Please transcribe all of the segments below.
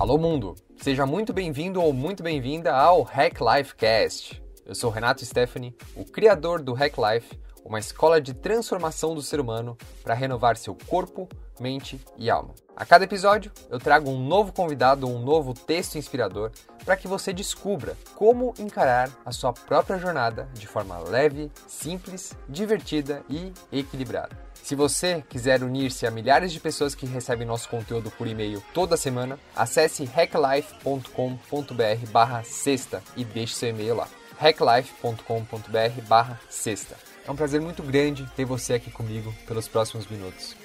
Alô mundo, seja muito bem-vindo ou muito bem-vinda ao Hack Life Cast. Eu sou Renato Stephanie, o criador do Hack Life, uma escola de transformação do ser humano para renovar seu corpo, mente e alma. A cada episódio, eu trago um novo convidado ou um novo texto inspirador para que você descubra como encarar a sua própria jornada de forma leve, simples, divertida e equilibrada. Se você quiser unir-se a milhares de pessoas que recebem nosso conteúdo por e-mail toda semana, acesse hacklife.com.br barra sexta e deixe seu e-mail lá. hacklife.com.br barra sexta. É um prazer muito grande ter você aqui comigo pelos próximos minutos.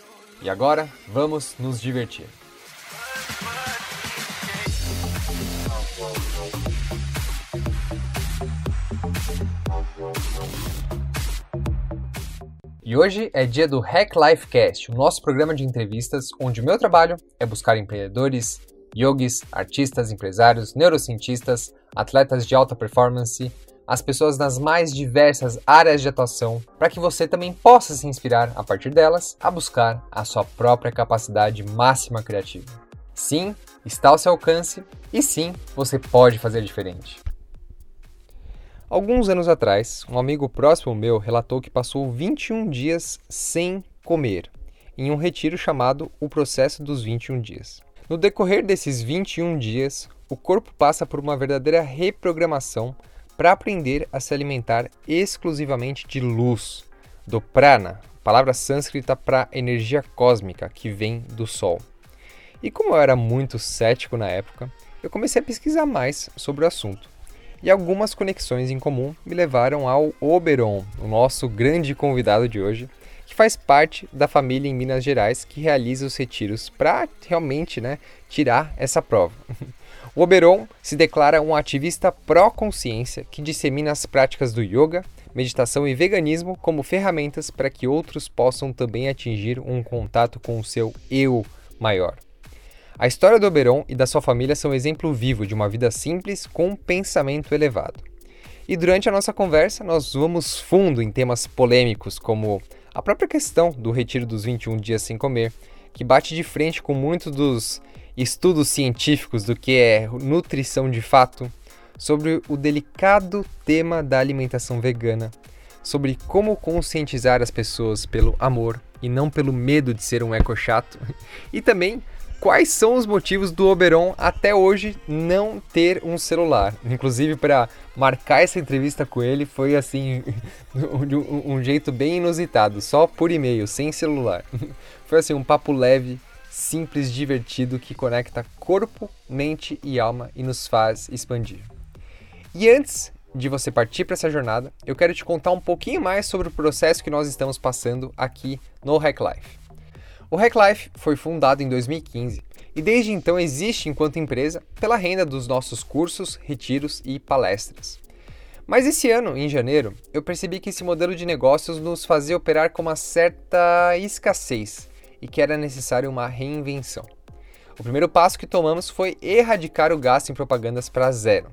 E agora, vamos nos divertir. E hoje é dia do Hack Life Cast, o nosso programa de entrevistas onde o meu trabalho é buscar empreendedores, yogis, artistas, empresários, neurocientistas, atletas de alta performance, as pessoas nas mais diversas áreas de atuação, para que você também possa se inspirar a partir delas a buscar a sua própria capacidade máxima criativa. Sim, está ao seu alcance e sim, você pode fazer diferente. Alguns anos atrás, um amigo próximo meu relatou que passou 21 dias sem comer, em um retiro chamado O Processo dos 21 Dias. No decorrer desses 21 dias, o corpo passa por uma verdadeira reprogramação para aprender a se alimentar exclusivamente de luz, do prana, palavra sânscrita para energia cósmica que vem do sol. E como eu era muito cético na época, eu comecei a pesquisar mais sobre o assunto e algumas conexões em comum me levaram ao Oberon, o nosso grande convidado de hoje, que faz parte da família em Minas Gerais que realiza os retiros para realmente né, tirar essa prova. O Oberon se declara um ativista pró-consciência que dissemina as práticas do yoga, meditação e veganismo como ferramentas para que outros possam também atingir um contato com o seu eu maior. A história do Oberon e da sua família são um exemplo vivo de uma vida simples com um pensamento elevado. E durante a nossa conversa, nós vamos fundo em temas polêmicos, como a própria questão do retiro dos 21 dias sem comer, que bate de frente com muitos dos estudos científicos do que é nutrição de fato, sobre o delicado tema da alimentação vegana, sobre como conscientizar as pessoas pelo amor e não pelo medo de ser um eco chato, e também quais são os motivos do Oberon até hoje não ter um celular. Inclusive, para marcar essa entrevista com ele, foi assim, um, um jeito bem inusitado, só por e-mail, sem celular. Foi assim, um papo leve, simples, divertido que conecta corpo, mente e alma e nos faz expandir. E antes de você partir para essa jornada, eu quero te contar um pouquinho mais sobre o processo que nós estamos passando aqui no Hack Life. O Hacklife foi fundado em 2015 e desde então existe enquanto empresa pela renda dos nossos cursos, retiros e palestras. Mas esse ano, em janeiro, eu percebi que esse modelo de negócios nos fazia operar com uma certa escassez e que era necessário uma reinvenção. O primeiro passo que tomamos foi erradicar o gasto em propagandas para zero.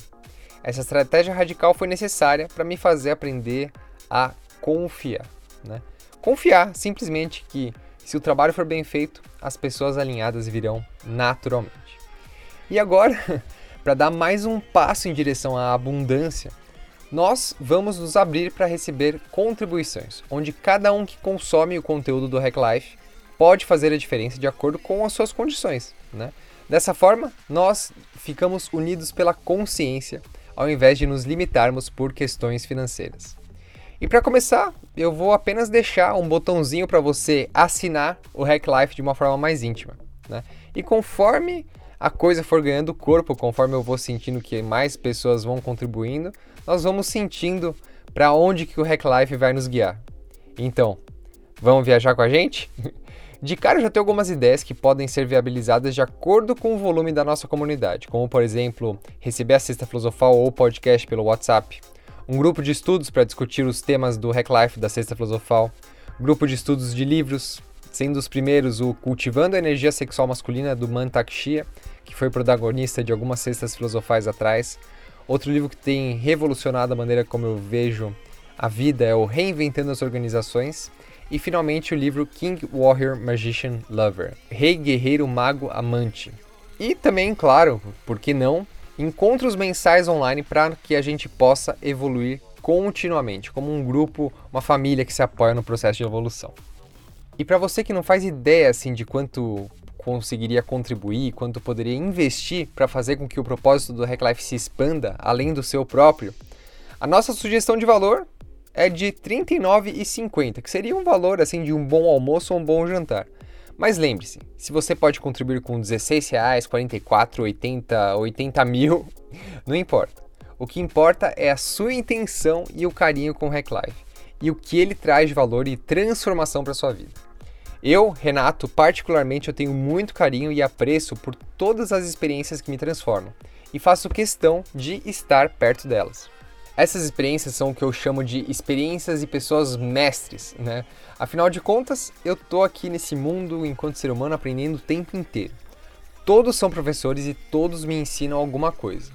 Essa estratégia radical foi necessária para me fazer aprender a confiar. Né? Confiar simplesmente que se o trabalho for bem feito, as pessoas alinhadas virão naturalmente. E agora, para dar mais um passo em direção à abundância, nós vamos nos abrir para receber contribuições, onde cada um que consome o conteúdo do Hack Life pode fazer a diferença de acordo com as suas condições. Né? Dessa forma, nós ficamos unidos pela consciência, ao invés de nos limitarmos por questões financeiras. E para começar, eu vou apenas deixar um botãozinho para você assinar o Hack Life de uma forma mais íntima. Né? E conforme a coisa for ganhando corpo, conforme eu vou sentindo que mais pessoas vão contribuindo, nós vamos sentindo para onde que o Hack Life vai nos guiar. Então, vamos viajar com a gente? De cara já tenho algumas ideias que podem ser viabilizadas de acordo com o volume da nossa comunidade, como por exemplo, receber a Sexta Filosofal ou podcast pelo WhatsApp, um grupo de estudos para discutir os temas do Hack Life da Sexta Filosofal, grupo de estudos de livros, sendo os primeiros o Cultivando a Energia Sexual Masculina do Mantak Shia, que foi protagonista de algumas Sextas Filosofais atrás. Outro livro que tem revolucionado a maneira como eu vejo a vida é o Reinventando as Organizações. E finalmente o livro King Warrior Magician Lover, Rei Guerreiro Mago Amante, E também, claro, por que não, encontros mensais online para que a gente possa evoluir continuamente, como um grupo, uma família que se apoia no processo de evolução. E para você que não faz ideia assim de quanto conseguiria contribuir, quanto poderia investir para fazer com que o propósito do Hacklife se expanda além do seu próprio, a nossa sugestão de valor é de R$ 39,50, que seria um valor assim de um bom almoço ou um bom jantar. Mas lembre-se, se você pode contribuir com 16 reais, 44, 80, 80 mil, não importa. O que importa é a sua intenção e o carinho com o Hack Life e o que ele traz de valor e transformação para sua vida. Eu, Renato, particularmente eu tenho muito carinho e apreço por todas as experiências que me transformam e faço questão de estar perto delas. Essas experiências são o que eu chamo de experiências e pessoas mestres, né? Afinal de contas, eu tô aqui nesse mundo enquanto ser humano aprendendo o tempo inteiro. Todos são professores e todos me ensinam alguma coisa,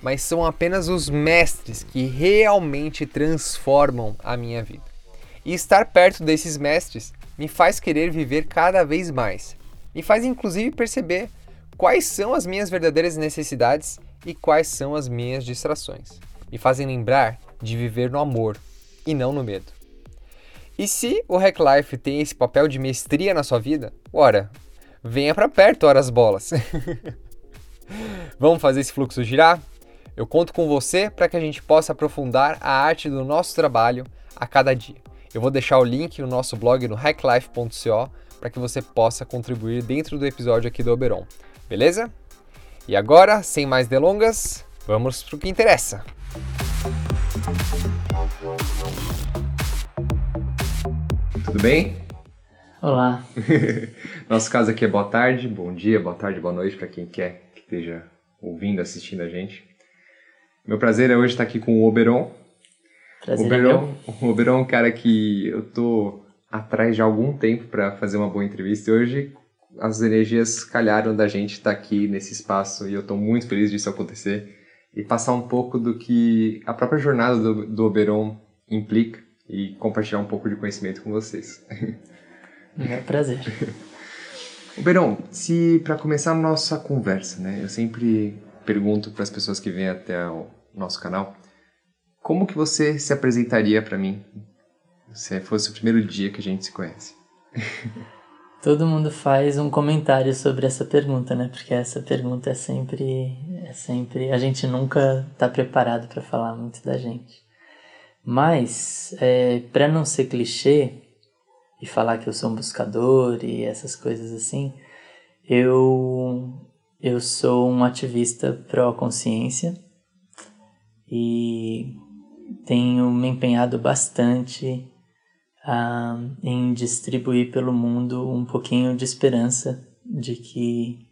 mas são apenas os mestres que realmente transformam a minha vida. E estar perto desses mestres me faz querer viver cada vez mais. Me faz inclusive perceber quais são as minhas verdadeiras necessidades e quais são as minhas distrações me fazem lembrar de viver no amor e não no medo. E se o Hack Life tem esse papel de mestria na sua vida, ora, venha para perto, ora as bolas. Vamos fazer esse fluxo girar? Eu conto com você para que a gente possa aprofundar a arte do nosso trabalho a cada dia. Eu vou deixar o link no nosso blog no hacklife.co para que você possa contribuir dentro do episódio aqui do Oberon. Beleza? E agora, sem mais delongas, vamos para o que interessa. Tudo bem? Olá. Nosso caso aqui é boa tarde, bom dia, boa tarde, boa noite para quem quer que esteja ouvindo, assistindo a gente. Meu prazer é hoje estar aqui com o Oberon. Prazer Oberon, é o Oberon é um cara que eu tô atrás de algum tempo para fazer uma boa entrevista e hoje as energias calharam da gente estar aqui nesse espaço e eu estou muito feliz disso acontecer e passar um pouco do que a própria jornada do, do Oberon implica e compartilhar um pouco de conhecimento com vocês. É um prazer. Oberon, se para começar a nossa conversa, né, eu sempre pergunto para as pessoas que vêm até o nosso canal, como que você se apresentaria para mim se fosse o primeiro dia que a gente se conhece? Todo mundo faz um comentário sobre essa pergunta, né? Porque essa pergunta é sempre, é sempre, a gente nunca está preparado para falar muito da gente. Mas, é, para não ser clichê e falar que eu sou um buscador e essas coisas assim, eu eu sou um ativista pró-consciência e tenho me empenhado bastante uh, em distribuir pelo mundo um pouquinho de esperança de que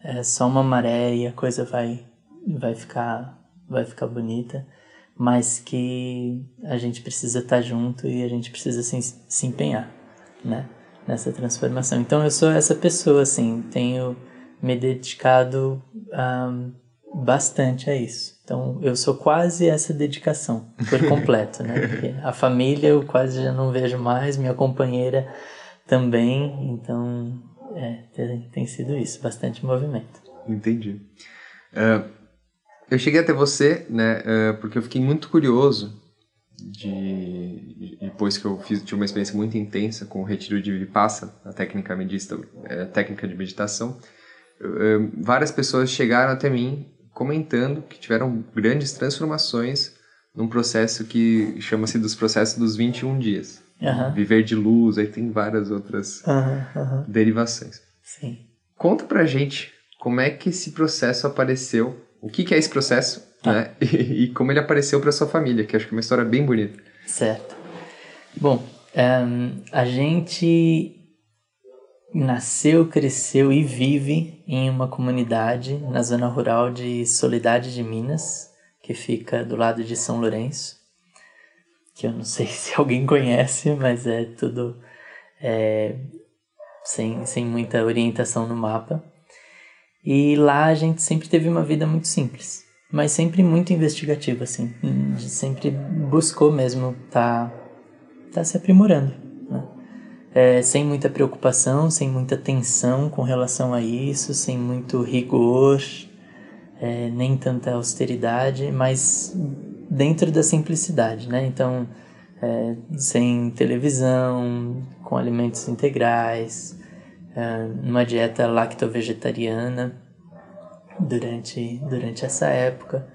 é só uma maré e a coisa vai, vai, ficar, vai ficar bonita, mas que a gente precisa estar junto e a gente precisa se, se empenhar né, nessa transformação. Então eu sou essa pessoa, assim, tenho me dedicado um, ah, bastante a isso. Então, eu sou quase essa dedicação por completo, né? Porque a família eu quase já não vejo mais, minha companheira também, então é, tem, tem sido isso, bastante movimento. Entendi. Uh, eu cheguei até você, né, uh, porque eu fiquei muito curioso de depois que eu fiz tive uma experiência muito intensa com o retiro de Vipassana, a técnica medista, a técnica de meditação. Várias pessoas chegaram até mim comentando que tiveram grandes transformações num processo que chama-se dos processos dos 21 dias. Uhum. Viver de luz, aí tem várias outras uhum, derivações. Sim. Conta pra gente como é que esse processo apareceu, o que, que é esse processo, ah. né? E, e, como ele apareceu para sua família, que acho que é uma história bem bonita. Certo. Bom, um, a gente nasceu, cresceu e vive em uma comunidade na zona rural de Soledade de Minas, que fica do lado de São Lourenço, que eu não sei se alguém conhece, mas é tudo é, sem, sem muita orientação no mapa. E lá a gente sempre teve uma vida muito simples, mas sempre muito investigativa, assim. Sempre buscou mesmo estar tá, tá se aprimorando. É, sem muita preocupação, sem muita tensão com relação a isso, sem muito rigor, é, nem tanta austeridade, mas dentro da simplicidade, né? Então, é, sem televisão, com alimentos integrais, é, numa dieta lacto-vegetariana durante, durante essa época.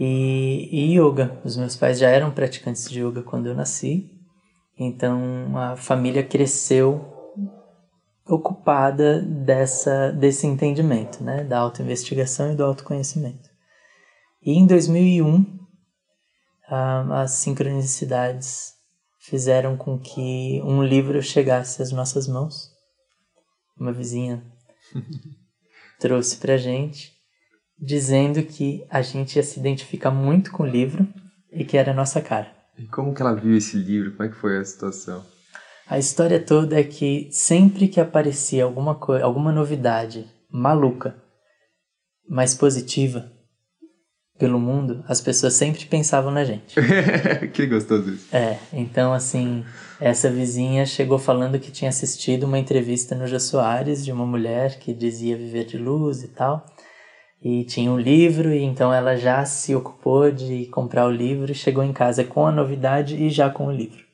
E, e yoga. Os meus pais já eram praticantes de yoga quando eu nasci, então a família cresceu ocupada dessa, desse entendimento, né? da autoinvestigação e do autoconhecimento. E em 2001, as sincronicidades fizeram com que um livro chegasse às nossas mãos. Uma vizinha trouxe pra gente, dizendo que a gente ia se identificar muito com o livro e que era a nossa cara. E como que ela viu esse livro? Como é que foi a situação? A história toda é que sempre que aparecia alguma coisa, alguma novidade maluca, mas positiva, pelo mundo, as pessoas sempre pensavam na gente. que gostoso isso. É, então assim, essa vizinha chegou falando que tinha assistido uma entrevista no Jô Soares de uma mulher que dizia viver de luz e tal. E tinha um livro, e então ela já se ocupou de comprar o livro chegou em casa com a novidade e já com o livro.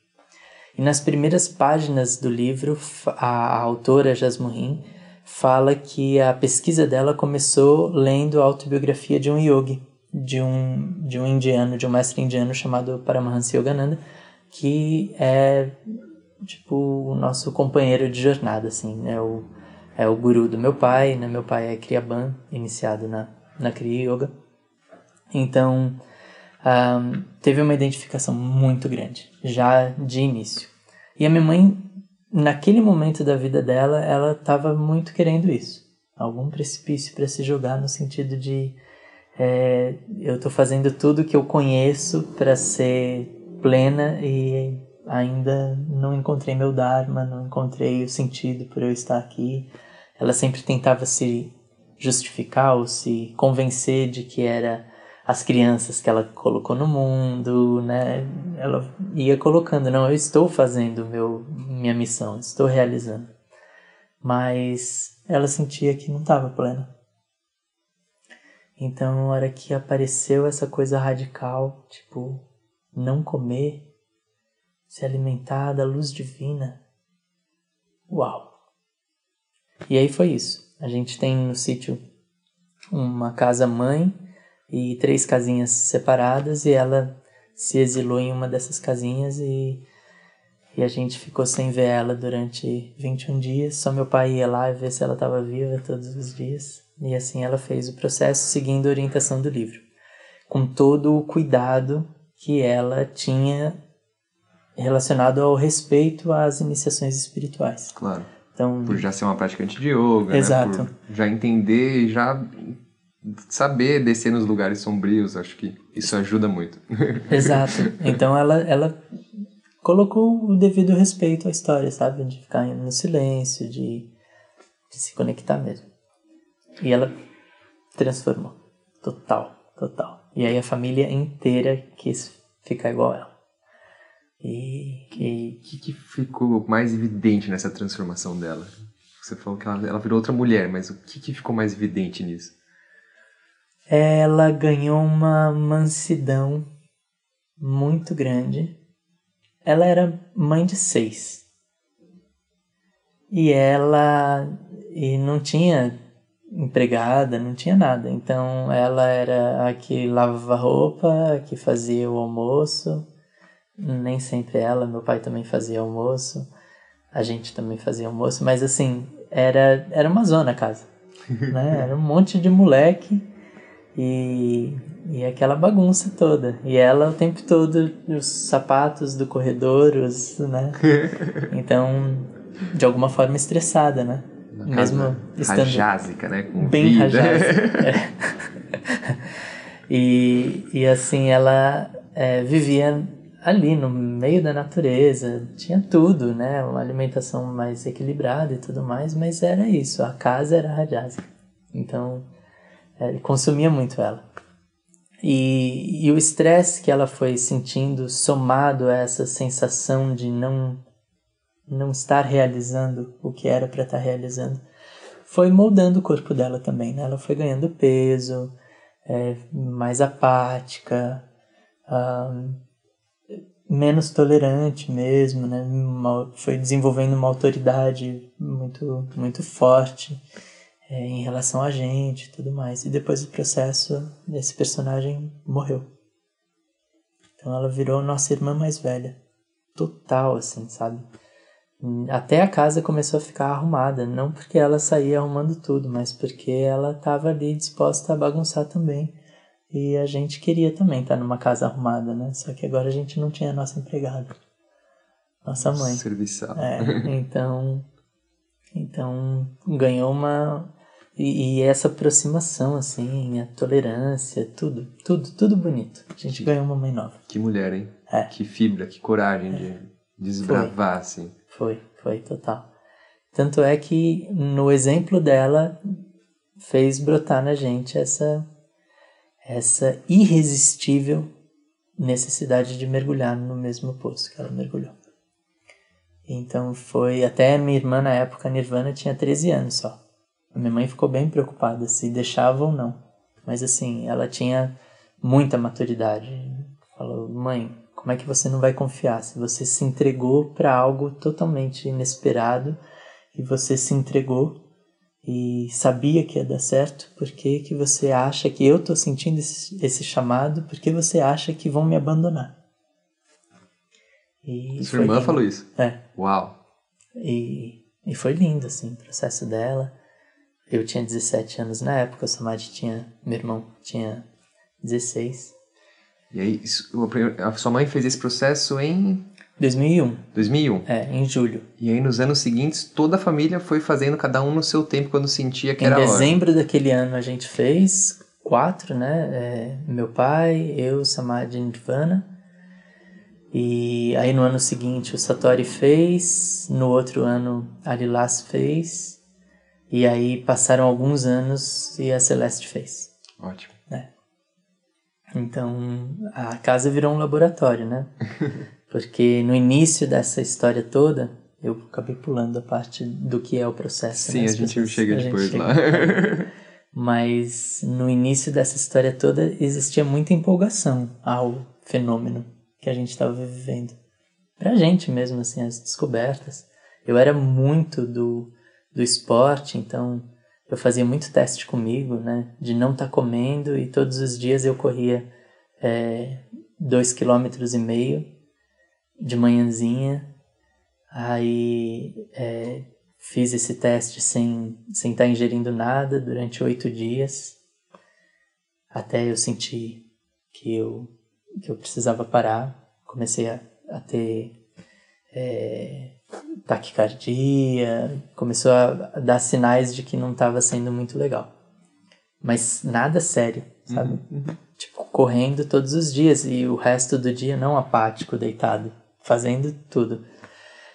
E nas primeiras páginas do livro, a, autora Jasmurin fala que a pesquisa dela começou lendo a autobiografia de um yogi, de um, de um indiano, de um mestre indiano chamado Paramahansa Yogananda, que é tipo o nosso companheiro de jornada, assim, é o, é o guru do meu pai, né? Meu pai é Kriyaban, iniciado na, na Kriya Yoga. Então, um, teve uma identificação muito grande, já de início. E a minha mãe, naquele momento da vida dela, ela estava muito querendo isso. Algum precipício para se jogar no sentido de é, eu estou fazendo tudo que eu conheço para ser plena e ainda não encontrei meu Dharma, não encontrei o sentido por eu estar aqui. Ela sempre tentava se justificar ou se convencer de que era as crianças que ela colocou no mundo, né? Ela ia colocando, não, eu estou fazendo meu minha missão, estou realizando. Mas ela sentia que não estava plena. Então, na hora que apareceu essa coisa radical, tipo, não comer, se alimentar da luz divina, uau! E aí foi isso. A gente tem no sítio uma casa mãe e três casinhas separadas e ela se exilou em uma dessas casinhas e, e a gente ficou sem ver ela durante 21 dias. Só meu pai ia lá ver se ela estava viva todos os dias. E assim ela fez o processo seguindo a orientação do livro, com todo o cuidado que ela tinha relacionado ao respeito às iniciações espirituais. Claro. Então, por já ser uma praticante de yoga, exato. Né? Por já entender e já saber descer nos lugares sombrios, acho que isso ajuda muito. Exato. Então ela, ela colocou o devido respeito à história, sabe? De ficar no silêncio, de, de se conectar mesmo. E ela transformou. Total, total. E aí a família inteira quis ficar igual ela. E o que, que, ficou mais evidente nessa transformação dela? Você falou que ela, ela virou outra mulher, mas o que, que ficou mais evidente nisso? Ela ganhou uma mansidão muito grande. Ela era mãe de seis. E ela e não tinha empregada, não tinha nada. Então ela era a que lavava roupa, a que fazia o almoço. Nem sempre ela, meu pai também fazia almoço. A gente também fazia almoço, mas assim, era, era uma zona a casa. né? Era um monte de moleque e, e aquela bagunça toda. E ela o tempo todo, os sapatos do corredor, os, né? Então, de alguma forma estressada, né? mesmo estando rajásica, né? Com bem vida. rajásica. é. e, e assim, ela é, vivia ali no meio da natureza, tinha tudo, né? Uma alimentação mais equilibrada e tudo mais, mas era isso, a casa era rajásica. Então, é, consumia muito ela. E, e o estresse que ela foi sentindo, somado a essa sensação de não não estar realizando o que era para estar realizando, foi moldando o corpo dela também, né? Ela foi ganhando peso, é, mais apática, um, menos tolerante mesmo, né? Foi desenvolvendo uma autoridade muito, muito forte é, em relação a gente e tudo mais. E depois do processo, esse personagem morreu. Então ela virou nossa irmã mais velha. Total, assim, sabe? Até a casa começou a ficar arrumada, não porque ela saía arrumando tudo, mas porque ela estava ali disposta a bagunçar também. E a gente queria também estar numa casa arrumada, né? Só que agora a gente não tinha nossa empregada. Nossa mãe. Serviçal. É, então, então ganhou uma e, e, essa aproximação assim, a tolerância, tudo, tudo, tudo bonito. A gente que, ganhou uma mãe nova. Que mulher, hein? É. Que fibra, que coragem é. de desbravar foi. assim. Foi, foi total. Tanto é que no exemplo dela fez brotar na gente essa essa irresistível necessidade de mergulhar no mesmo poço que ela mergulhou. Então foi até minha irmã na época, a Nirvana tinha 13 anos só. A minha mãe ficou bem preocupada se deixava ou não. Mas assim, ela tinha muita maturidade. Falou: "Mãe, como é que você não vai confiar se você se entregou para algo totalmente inesperado e você se entregou e sabia que ia dar certo, por que, que você acha que eu estou sentindo esse, esse, chamado, por que você acha que vão me abandonar? E Sua irmã lindo. falou isso? É. Uau! E, e foi lindo, assim, o processo dela. Eu tinha 17 anos na época, o Samadhi tinha, meu irmão tinha 16. E aí, a sua mãe fez esse processo em 2001. 2001. É, em julho. E aí nos anos seguintes toda a família foi fazendo cada um no seu tempo quando sentia que em era hora. Em dezembro daquele ano a gente fez quatro, né? É, meu pai, eu, Samadhi e Nirvana. E aí no ano seguinte o Satori fez, no outro ano a Lilas fez. E aí passaram alguns anos e a Celeste fez. Ótimo. É. Então a casa virou um laboratório, né? Porque no início dessa história toda, eu acabei pulando a parte do que é o processo. Sim, né? a gente pessoas, chega depois gente lá. Mas no início dessa história toda existia muita empolgação ao fenômeno que a gente estava vivendo. Pra gente mesmo, assim, as descobertas. Eu era muito do, do esporte, então eu fazia muito teste comigo, né? De não estar tá comendo e todos os dias eu corria é, dois quilômetros e meio de manhãzinha, aí é, fiz esse teste sem sem estar tá ingerindo nada durante oito dias, até eu sentir que eu que eu precisava parar, comecei a, a ter é, taquicardia, começou a dar sinais de que não estava sendo muito legal, mas nada sério, sabe? Uhum, uhum. Tipo correndo todos os dias e o resto do dia não apático, deitado fazendo tudo.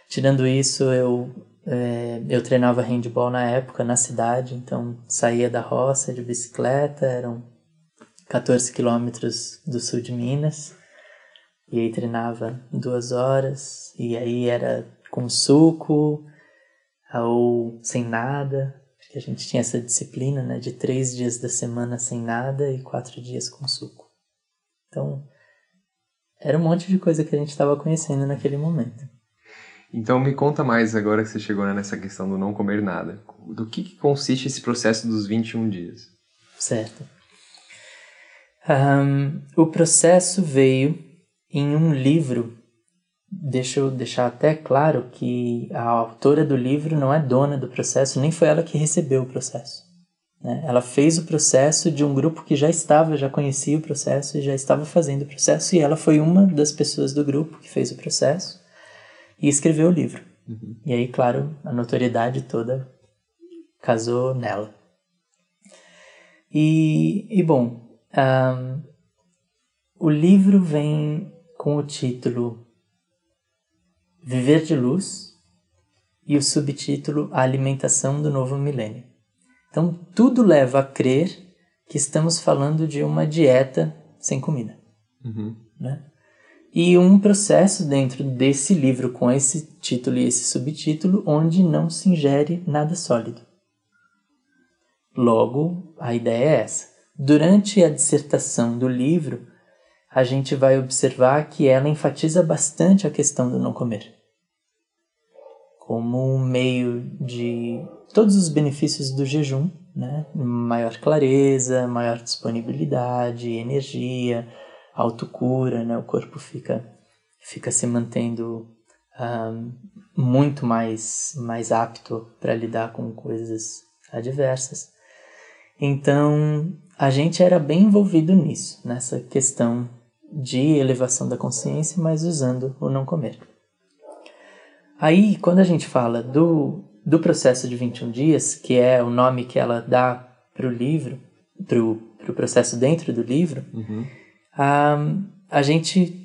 Tirando isso, eu, é, eu treinava handball na época, na cidade, então saía da roça de bicicleta, eram 14 quilômetros do sul de Minas, e aí treinava duas horas, e aí era com suco ou sem nada, porque a gente tinha essa disciplina né, de três dias da semana sem nada e quatro dias com suco. Então, era um monte de coisa que a gente estava conhecendo naquele momento. Então me conta mais agora que você chegou nessa questão do não comer nada. Do que, que consiste esse processo dos 21 dias? Certo. Um, o processo veio em um livro. Deixa eu deixar até claro que a autora do livro não é dona do processo, nem foi ela que recebeu o processo. Né? Ela fez o processo de um grupo que já estava, já conhecia o processo e já estava fazendo o processo, e ela foi uma das pessoas do grupo que fez o processo e escreveu o livro. Uhum. E aí, claro, a notoriedade toda casou nela. E, e bom, um, o livro vem com o título Viver de Luz e o subtítulo A Alimentação do Novo Milênio. Então, tudo leva a crer que estamos falando de uma dieta sem comida. Uhum. Né? e um processo dentro desse livro com esse título e esse subtítulo onde não se ingere nada sólido. Logo, a ideia é essa. Durante a dissertação do livro, a gente vai observar que ela enfatiza bastante a questão do não comer como um meio de todos os benefícios do jejum, né? Maior clareza, maior disponibilidade, energia, autocura, né? O corpo fica fica se mantendo um, muito mais mais apto para lidar com coisas adversas. Então, a gente era bem envolvido nisso, nessa questão de elevação da consciência, mas usando o não comer. Aí, quando a gente fala do, do processo de 21 dias, que é o nome que ela dá para o livro, para o pro processo dentro do livro, uhum. a, a gente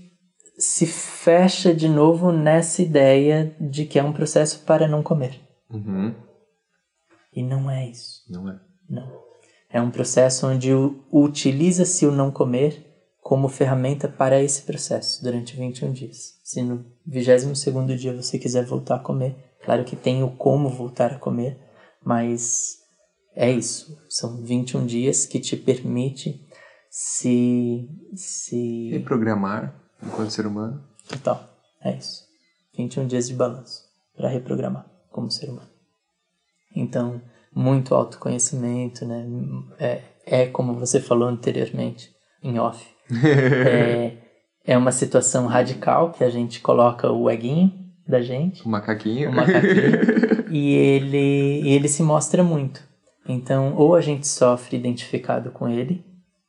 se fecha de novo nessa ideia de que é um processo para não comer. Uhum. E não é isso. Não é. Não. É um processo onde utiliza-se o não comer como ferramenta para esse processo durante 21 dias. Se no 22 dia você quiser voltar a comer, claro que tem o como voltar a comer, mas é isso. São 21 dias que te permite se. se... Reprogramar enquanto ser humano. Total, é isso. 21 dias de balanço para reprogramar como ser humano. Então, muito autoconhecimento, né? É, é como você falou anteriormente, em off é, é uma situação radical que a gente coloca o eguinho da gente. O macaquinho. O macaquinho. e ele, e ele se mostra muito. Então, ou a gente sofre identificado com ele,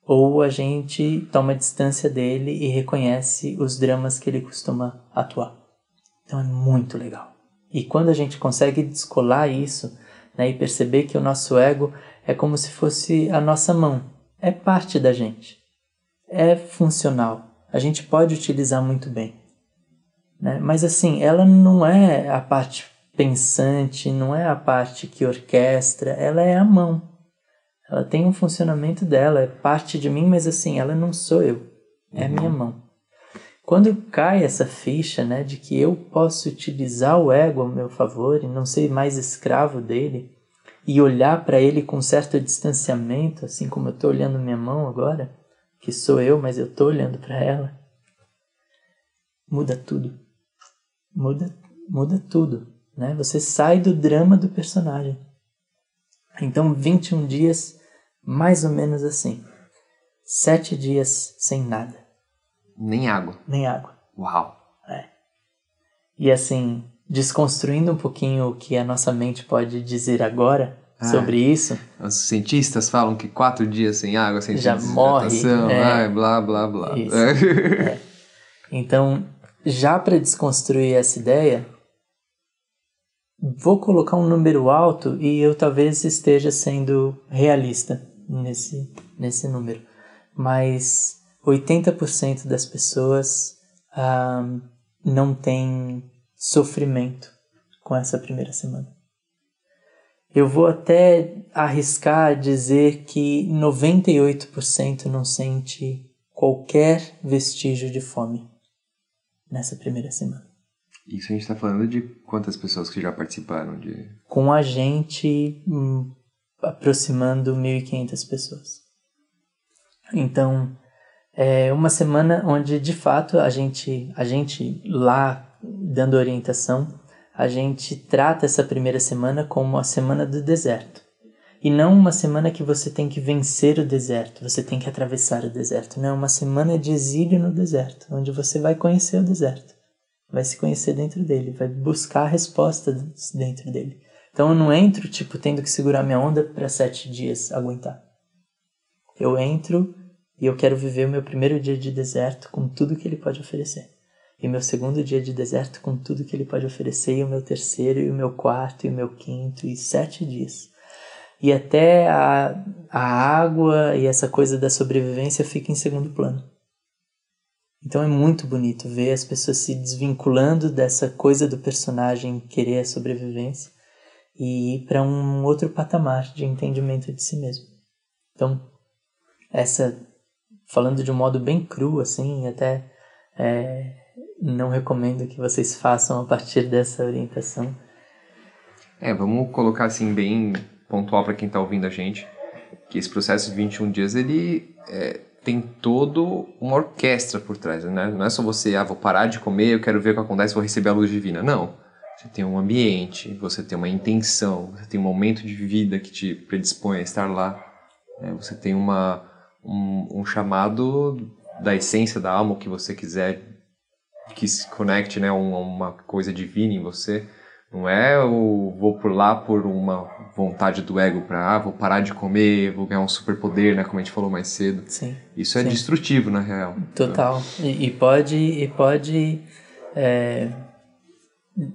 ou a gente toma distância dele e reconhece os dramas que ele costuma atuar. Então é muito legal. E quando a gente consegue descolar isso né, e perceber que o nosso ego é como se fosse a nossa mão, é parte da gente é funcional. A gente pode utilizar muito bem. Né? Mas assim, ela não é a parte pensante, não é a parte que orquestra, ela é a mão. Ela tem um funcionamento dela, é parte de mim, mas assim, ela não sou eu, é a minha uhum. mão. Quando cai essa ficha né, de que eu posso utilizar o ego ao meu favor e não ser mais escravo dele, e olhar para ele com certo distanciamento, assim como eu estou olhando minha mão agora, que sou eu, mas eu tô olhando para ela, muda tudo. Muda, muda tudo, né? Você sai do drama do personagem. Então, 21 dias, mais ou menos assim. Sete dias sem nada. Nem água. Nem água. Uau. É. E assim, desconstruindo um pouquinho o que a nossa mente pode dizer agora, ah, sobre isso. Os cientistas falam que quatro dias sem água, sem já morre, é, ai, blá blá blá. Isso, é. Então, já para desconstruir essa ideia, vou colocar um número alto e eu talvez esteja sendo realista nesse, nesse número. Mas 80% das pessoas ah, não têm sofrimento com essa primeira semana. Eu vou até arriscar dizer que 98% não sente qualquer vestígio de fome nessa primeira semana. Isso a gente está falando de quantas pessoas que já participaram de. Com a gente hum, aproximando 1.500 pessoas. Então, é uma semana onde de fato a gente, a gente lá dando orientação a gente trata essa primeira semana como a semana do deserto. E não uma semana que você tem que vencer o deserto, você tem que atravessar o deserto. Não, é uma semana de exílio no deserto, onde você vai conhecer o deserto. Vai se conhecer dentro dele, vai buscar a resposta dentro dele. Então eu não entro, tipo, tendo que segurar minha onda para sete dias aguentar. Eu entro e eu quero viver o meu primeiro dia de deserto com tudo que ele pode oferecer e meu segundo dia de deserto com tudo que ele pode oferecer, e o meu terceiro, e o meu quarto, e o meu quinto, e sete dias. E até a, a água e essa coisa da sobrevivência fica em segundo plano. Então é muito bonito ver as pessoas se desvinculando dessa coisa do personagem querer a sobrevivência e ir para um outro patamar de entendimento de si mesmo. Então, essa falando de um modo bem cru assim, até é, não recomendo que vocês façam a partir dessa orientação. É, vamos colocar assim bem pontual para quem está ouvindo a gente, que esse processo de 21 dias ele é, tem todo uma orquestra por trás, né? Não é só você, ah, vou parar de comer, eu quero ver o que acontece, vou receber a luz divina. Não. Você tem um ambiente, você tem uma intenção, você tem um momento de vida que te predispõe a estar lá. Né? Você tem uma, um, um chamado da essência da alma, o que você quiser que se conecte, né, uma coisa divina em você. Não é o vou por lá por uma vontade do ego para ah, vou parar de comer, vou ganhar um superpoder, né, como a gente falou mais cedo. Sim. Isso é sim. destrutivo na real. Total. E, e pode e pode é,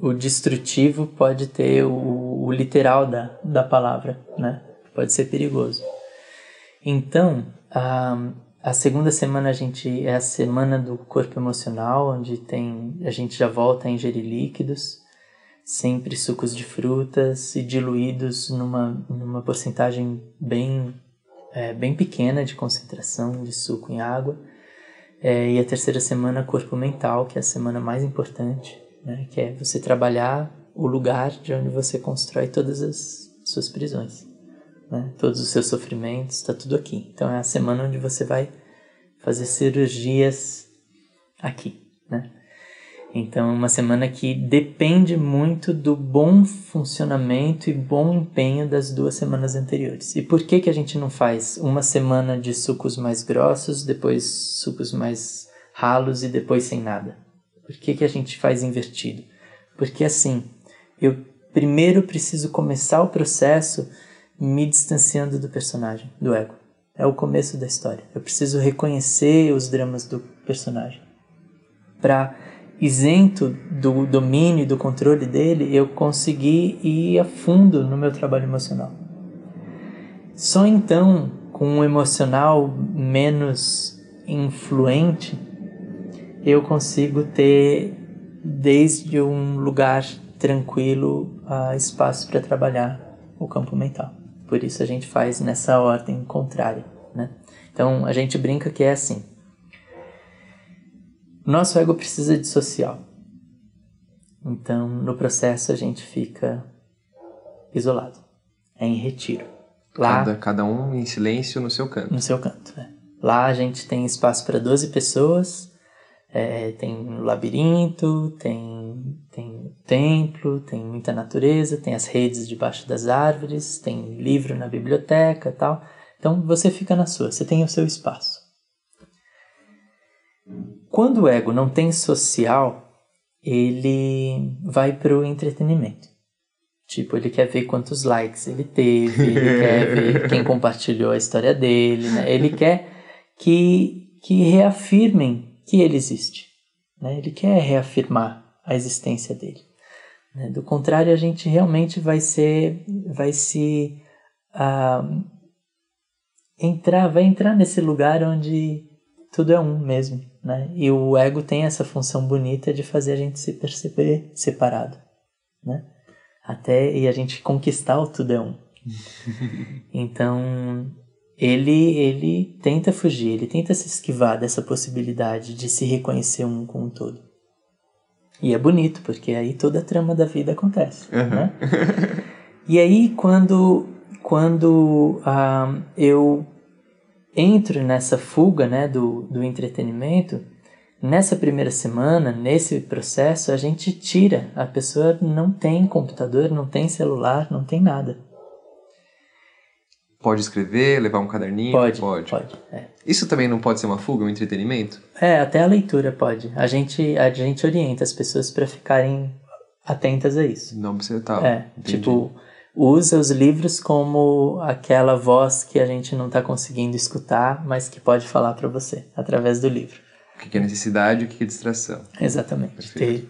o destrutivo pode ter o, o literal da, da palavra, né? Pode ser perigoso. Então, a, a segunda semana a gente é a semana do corpo emocional, onde tem a gente já volta a ingerir líquidos, sempre sucos de frutas e diluídos numa, numa porcentagem bem, é, bem pequena de concentração de suco em água. É, e a terceira semana, corpo mental, que é a semana mais importante, né? que é você trabalhar o lugar de onde você constrói todas as suas prisões né? todos os seus sofrimentos, está tudo aqui. Então é a semana onde você vai fazer cirurgias aqui, né? Então é uma semana que depende muito do bom funcionamento e bom empenho das duas semanas anteriores. E por que que a gente não faz uma semana de sucos mais grossos, depois sucos mais ralos e depois sem nada? Por que que a gente faz invertido? Porque assim, eu primeiro preciso começar o processo me distanciando do personagem, do ego. É o começo da história. Eu preciso reconhecer os dramas do personagem. Para, isento do domínio e do controle dele, eu conseguir ir a fundo no meu trabalho emocional. Só então, com um emocional menos influente, eu consigo ter, desde um lugar tranquilo, uh, espaço para trabalhar o campo mental. Por isso a gente faz nessa ordem contrária, né? Então a gente brinca que é assim. Nosso ego precisa de social. Então no processo a gente fica isolado, é em retiro. Lá, cada, cada um em silêncio no seu canto. No seu canto, é. Lá a gente tem espaço para 12 pessoas, é, tem labirinto, tem, tem templo, tem muita natureza, tem as redes debaixo das árvores, tem livro na biblioteca tal. Então você fica na sua, você tem o seu espaço. Quando o ego não tem social, ele vai para o entretenimento. Tipo, ele quer ver quantos likes ele teve, ele quer ver quem compartilhou a história dele, né? Ele quer que, que reafirmem que ele existe. Né? Ele quer reafirmar a existência dele. Né? Do contrário, a gente realmente vai ser, vai se uh, entrar, vai entrar nesse lugar onde tudo é um mesmo, né? E o ego tem essa função bonita de fazer a gente se perceber separado, né? Até e a gente conquistar o tudo é um. então ele, ele tenta fugir, ele tenta se esquivar dessa possibilidade de se reconhecer um com o todo. E é bonito, porque aí toda a trama da vida acontece. Uhum. Né? e aí, quando, quando uh, eu entro nessa fuga né, do, do entretenimento, nessa primeira semana, nesse processo, a gente tira. A pessoa não tem computador, não tem celular, não tem nada. Pode escrever, levar um caderninho? Pode, pode. pode é. Isso também não pode ser uma fuga, um entretenimento? É, até a leitura pode. A gente, a gente orienta as pessoas para ficarem atentas a isso. Não precisa estar. É, Entendi. tipo, usa os livros como aquela voz que a gente não está conseguindo escutar, mas que pode falar para você através do livro. O que é necessidade e o que é distração. Exatamente. Ter,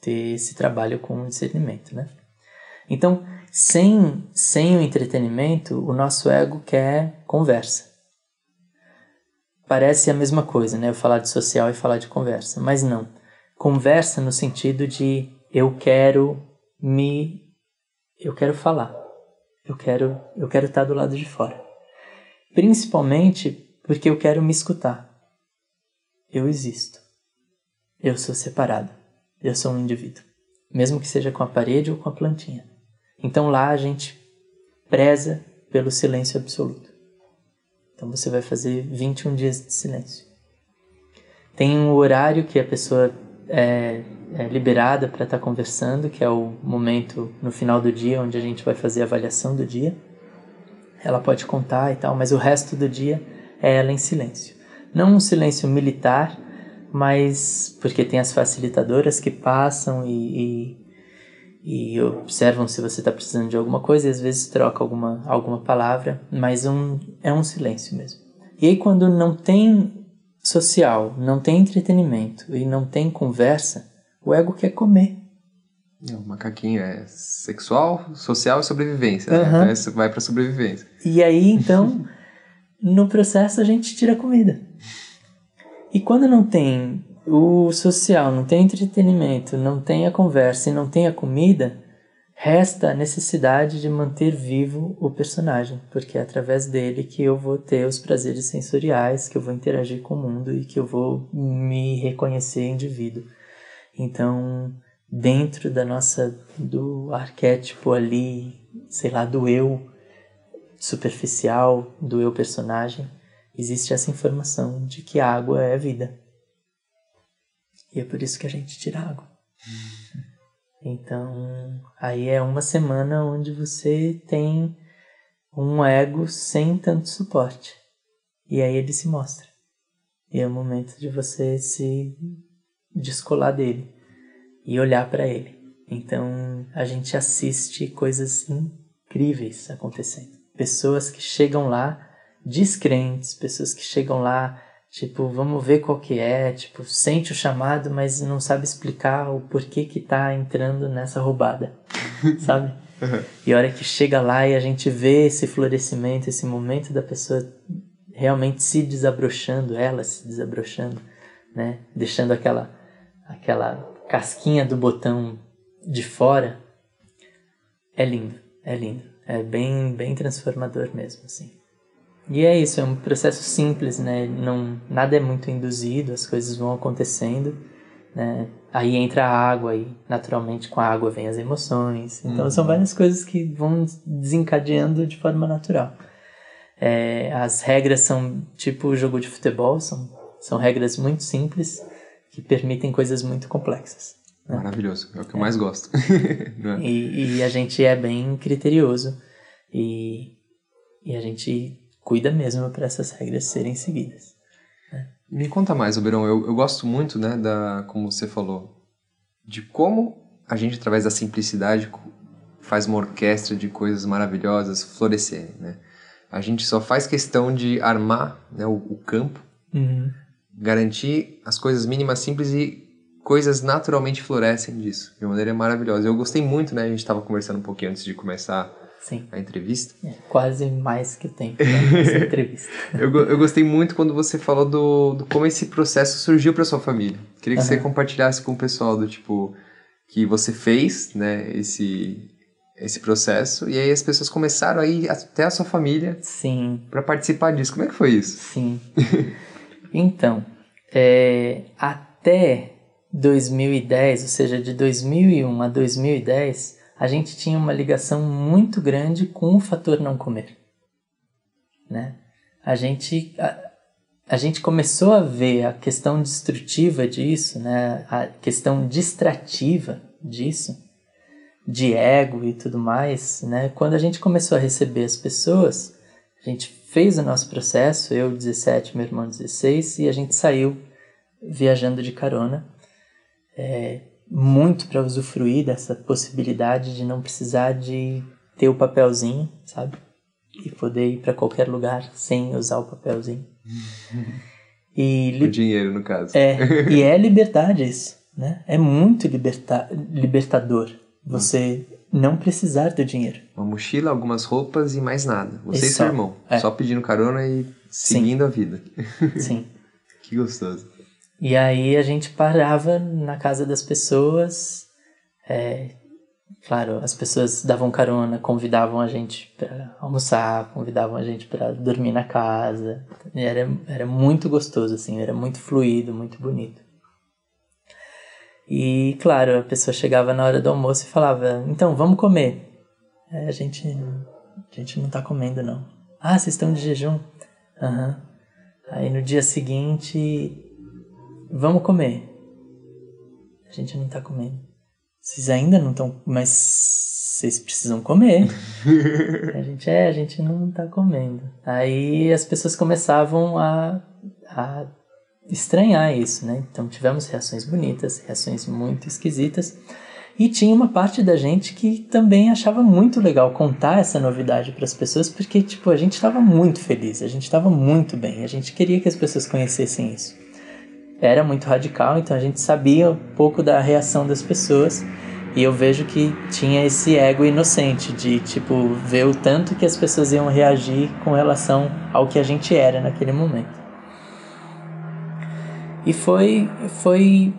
ter esse trabalho com discernimento, né? Então, sem, sem o entretenimento, o nosso ego quer conversa. Parece a mesma coisa, né? Eu falar de social e falar de conversa, mas não. Conversa no sentido de eu quero me eu quero falar. Eu quero eu quero estar do lado de fora. Principalmente porque eu quero me escutar. Eu existo. eu sou separado. Eu sou um indivíduo. Mesmo que seja com a parede ou com a plantinha. Então lá a gente preza pelo silêncio absoluto. Então você vai fazer 21 dias de silêncio. Tem um horário que a pessoa é, é liberada para estar tá conversando, que é o momento no final do dia onde a gente vai fazer a avaliação do dia. Ela pode contar e tal, mas o resto do dia é ela em silêncio. Não um silêncio militar, mas porque tem as facilitadoras que passam e, e, e observam se você está precisando de alguma coisa e às vezes troca alguma, alguma palavra, mas um, é um silêncio mesmo. E aí quando não tem social, não tem entretenimento e não tem conversa, o ego quer comer. O macaquinho é sexual, social e sobrevivência. Uhum. Né? Então vai para sobrevivência. E aí então, no processo a gente tira comida. E quando não tem o social, não tem entretenimento, não tem a conversa e não tem a comida, resta a necessidade de manter vivo o personagem, porque é através dele que eu vou ter os prazeres sensoriais, que eu vou interagir com o mundo e que eu vou me reconhecer indivíduo. Então, dentro da nossa do arquétipo ali, sei lá, do eu superficial, do eu personagem, existe essa informação de que água é vida. E é por isso que a gente tira água. Então, aí é uma semana onde você tem um ego sem tanto suporte. E aí ele se mostra. E é o momento de você se descolar dele e olhar para ele. Então, a gente assiste coisas incríveis acontecendo. Pessoas que chegam lá descrentes, pessoas que chegam lá, tipo, vamos ver qual que é, tipo, sente o chamado, mas não sabe explicar o porquê que tá entrando nessa roubada, sabe? Uhum. E a hora que chega lá e a gente vê esse florescimento, esse momento da pessoa realmente se desabrochando, ela se desabrochando, né? Deixando aquela aquela casquinha do botão de fora. É lindo, é lindo. É bem bem transformador mesmo, assim. E é isso, é um processo simples, né? Não, nada é muito induzido, as coisas vão acontecendo, né? Aí entra a água e naturalmente com a água vem as emoções. Então uhum. são várias coisas que vão desencadeando de forma natural. É, as regras são tipo jogo de futebol, são, são regras muito simples que permitem coisas muito complexas. Né? Maravilhoso, é o que eu é. mais gosto. é? e, e a gente é bem criterioso e, e a gente cuida mesmo para essas regras serem seguidas. Né? Me conta mais, Oberon. Eu, eu gosto muito, né, da, como você falou, de como a gente, através da simplicidade, faz uma orquestra de coisas maravilhosas florescerem, né? A gente só faz questão de armar né, o, o campo, uhum. garantir as coisas mínimas simples e coisas naturalmente florescem disso, de uma maneira maravilhosa. Eu gostei muito, né? A gente estava conversando um pouquinho antes de começar Sim. a entrevista. É, quase mais que o tempo da entrevista. eu, eu gostei muito quando você falou do, do como esse processo surgiu para sua família. Queria que uhum. você compartilhasse com o pessoal do tipo que você fez, né, esse esse processo e aí as pessoas começaram a ir até a sua família. Sim. Para participar disso. Como é que foi isso? Sim. então, é, até 2010, ou seja, de 2001 a 2010, a gente tinha uma ligação muito grande com o fator não comer. Né? A gente a, a gente começou a ver a questão destrutiva disso, né? a questão distrativa disso, de ego e tudo mais, né? quando a gente começou a receber as pessoas, a gente fez o nosso processo, eu 17, meu irmão 16, e a gente saiu viajando de carona. É, muito para usufruir dessa possibilidade de não precisar de ter o papelzinho, sabe? E poder ir para qualquer lugar sem usar o papelzinho. E o dinheiro, no caso. É, e é liberdade isso, né? É muito liberta libertador você não precisar do dinheiro. Uma mochila, algumas roupas e mais nada. Você e, e seu irmão. É. Só pedindo carona e seguindo Sim. a vida. Sim. que gostoso. E aí a gente parava na casa das pessoas. É, claro, as pessoas davam carona, convidavam a gente para almoçar, convidavam a gente para dormir na casa. Era, era muito gostoso, assim, era muito fluido, muito bonito. E, claro, a pessoa chegava na hora do almoço e falava: Então, vamos comer. É, a gente, a gente não tá comendo, não. Ah, vocês estão de jejum? Aham. Uhum. Aí no dia seguinte, vamos comer. A gente não tá comendo. Vocês ainda não estão. Mas vocês precisam comer. a gente é, a gente não tá comendo. Aí as pessoas começavam a, a estranhar isso, né? Então tivemos reações bonitas, reações muito esquisitas. E tinha uma parte da gente que também achava muito legal contar essa novidade para as pessoas, porque tipo, a gente estava muito feliz, a gente estava muito bem, a gente queria que as pessoas conhecessem isso. Era muito radical, então a gente sabia um pouco da reação das pessoas. E eu vejo que tinha esse ego inocente de tipo ver o tanto que as pessoas iam reagir com relação ao que a gente era naquele momento. E foi, foi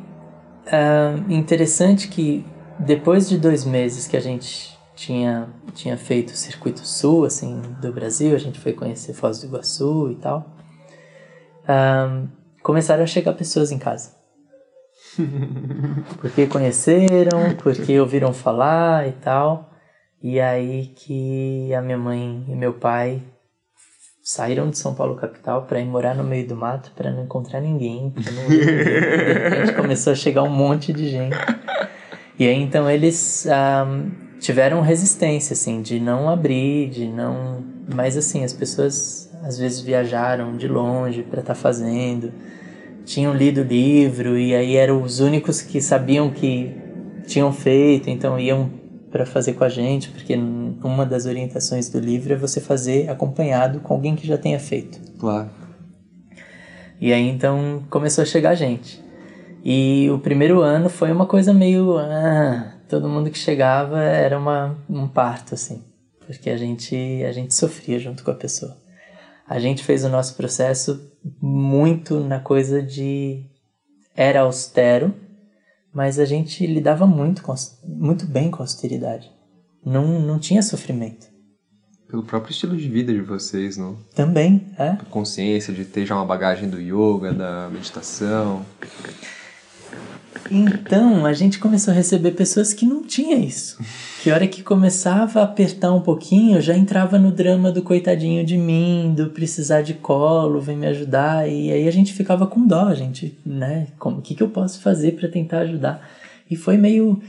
uh, interessante que depois de dois meses que a gente tinha, tinha feito o circuito sul assim, do Brasil, a gente foi conhecer Foz do Iguaçu e tal, uh, começaram a chegar pessoas em casa. porque conheceram, porque ouviram falar e tal. E aí que a minha mãe e meu pai saíram de São Paulo capital para ir morar no meio do mato para não encontrar ninguém. De repente começou a chegar um monte de gente. E aí então eles um, tiveram resistência assim de não abrir, de não, mas assim as pessoas às vezes viajaram de longe para estar tá fazendo, tinham lido o livro e aí eram os únicos que sabiam que tinham feito, então iam para fazer com a gente, porque uma das orientações do livro é você fazer acompanhado com alguém que já tenha feito. Claro. E aí então começou a chegar gente. E o primeiro ano foi uma coisa meio. Ah, todo mundo que chegava era uma, um parto, assim. Porque a gente, a gente sofria junto com a pessoa. A gente fez o nosso processo muito na coisa de. Era austero, mas a gente lidava muito, com, muito bem com a austeridade. Não, não tinha sofrimento. Pelo próprio estilo de vida de vocês, não? Também, é. Consciência de ter já uma bagagem do yoga, da meditação. Então a gente começou a receber pessoas que não tinha isso. Que hora que começava a apertar um pouquinho, já entrava no drama do coitadinho de mim, do precisar de colo, vem me ajudar. E aí a gente ficava com dó, gente, né? Como, que, que eu posso fazer para tentar ajudar? E foi meio,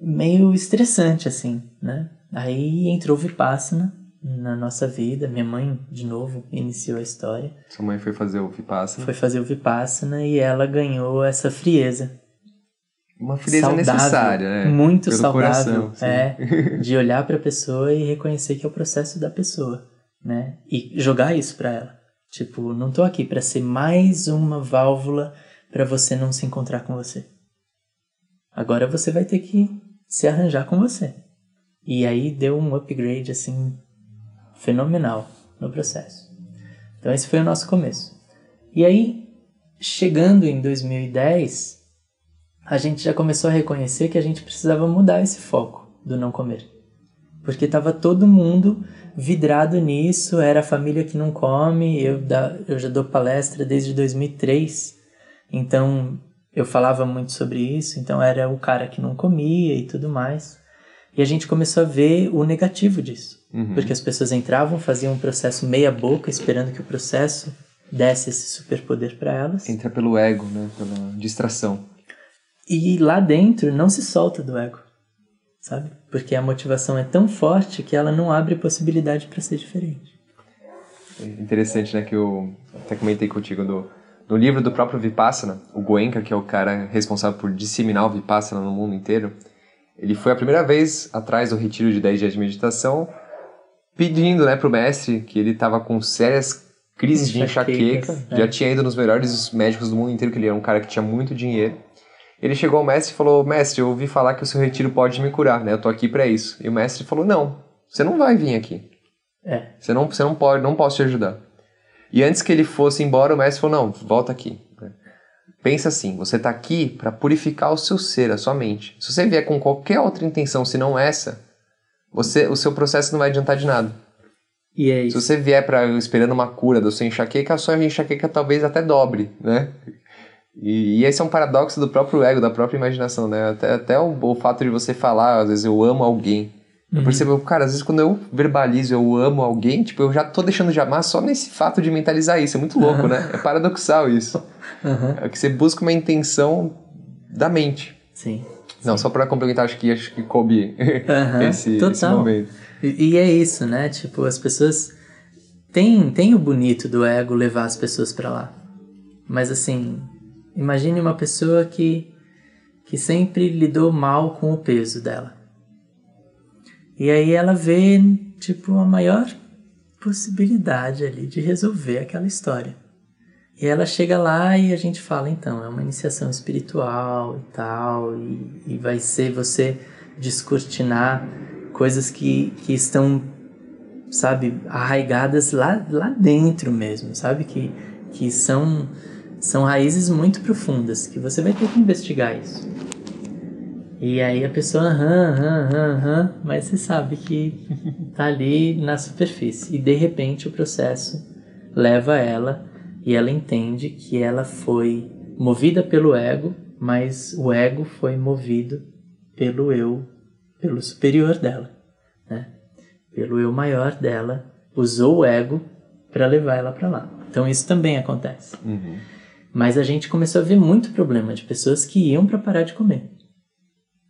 meio estressante, assim, né? Aí entrou Vipassana na nossa vida. Minha mãe, de novo, iniciou a história. Sua mãe foi fazer o Vipassana? Foi fazer o Vipassana e ela ganhou essa frieza uma frieza saudável, necessária, né? Muito Pelo saudável, coração, é, de olhar para a pessoa e reconhecer que é o processo da pessoa, né? E jogar isso para ela. Tipo, não tô aqui para ser mais uma válvula para você não se encontrar com você. Agora você vai ter que se arranjar com você. E aí deu um upgrade assim fenomenal no processo. Então esse foi o nosso começo. E aí, chegando em 2010, a gente já começou a reconhecer que a gente precisava mudar esse foco do não comer. Porque estava todo mundo vidrado nisso, era a família que não come, eu, da, eu já dou palestra desde 2003, então eu falava muito sobre isso, então era o cara que não comia e tudo mais. E a gente começou a ver o negativo disso. Uhum. Porque as pessoas entravam, faziam um processo meia boca, esperando que o processo desse esse superpoder para elas. Entra pelo ego, né? Pela distração. E lá dentro não se solta do ego, sabe? Porque a motivação é tão forte que ela não abre possibilidade para ser diferente. É interessante, né? Que eu até comentei contigo no, no livro do próprio Vipassana, o Goenka, que é o cara responsável por disseminar o Vipassana no mundo inteiro, ele foi a primeira vez atrás do retiro de 10 dias de meditação, pedindo né, para o mestre que ele estava com sérias crises de enxaqueca, é. já tinha ido nos melhores médicos do mundo inteiro, que ele era um cara que tinha muito dinheiro, ele chegou ao mestre e falou: Mestre, eu ouvi falar que o seu retiro pode me curar, né? Eu tô aqui para isso. E o mestre falou: Não, você não vai vir aqui. É. Você não, você não pode, não posso te ajudar. E antes que ele fosse embora, o mestre falou: Não, volta aqui. Pensa assim: você está aqui para purificar o seu ser, a sua mente. Se você vier com qualquer outra intenção, se não essa, você, o seu processo não vai adiantar de nada. E é isso. Se você vier para esperando uma cura da sua enxaqueca, a sua enxaqueca talvez até dobre, né? E, e, esse é um paradoxo do próprio ego, da própria imaginação, né? Até, até o, o fato de você falar, às vezes, eu amo alguém. Eu uhum. percebo, cara, às vezes quando eu verbalizo eu amo alguém, tipo, eu já tô deixando de amar só nesse fato de mentalizar isso. É muito louco, uhum. né? É paradoxal isso. Uhum. É que você busca uma intenção da mente. Sim. Não, sim. só para complementar, acho que acho que coube esse, esse, momento. E, e é isso, né? Tipo, as pessoas tem, tem o bonito do ego levar as pessoas para lá. Mas assim, imagine uma pessoa que, que sempre lidou mal com o peso dela. E aí ela vê, tipo, a maior possibilidade ali de resolver aquela história. E ela chega lá e a gente fala, então, é uma iniciação espiritual e tal, e, e vai ser você descortinar coisas que, que estão sabe, arraigadas lá, lá dentro mesmo, sabe? Que, que são, são raízes muito profundas, que você vai ter que investigar isso. E aí a pessoa, aham, aham, aham, mas você sabe que tá ali na superfície. E de repente o processo leva ela e ela entende que ela foi movida pelo ego, mas o ego foi movido pelo eu, pelo superior dela, né? pelo eu maior dela, usou o ego para levar ela para lá. Então isso também acontece. Uhum. Mas a gente começou a ver muito problema de pessoas que iam para parar de comer.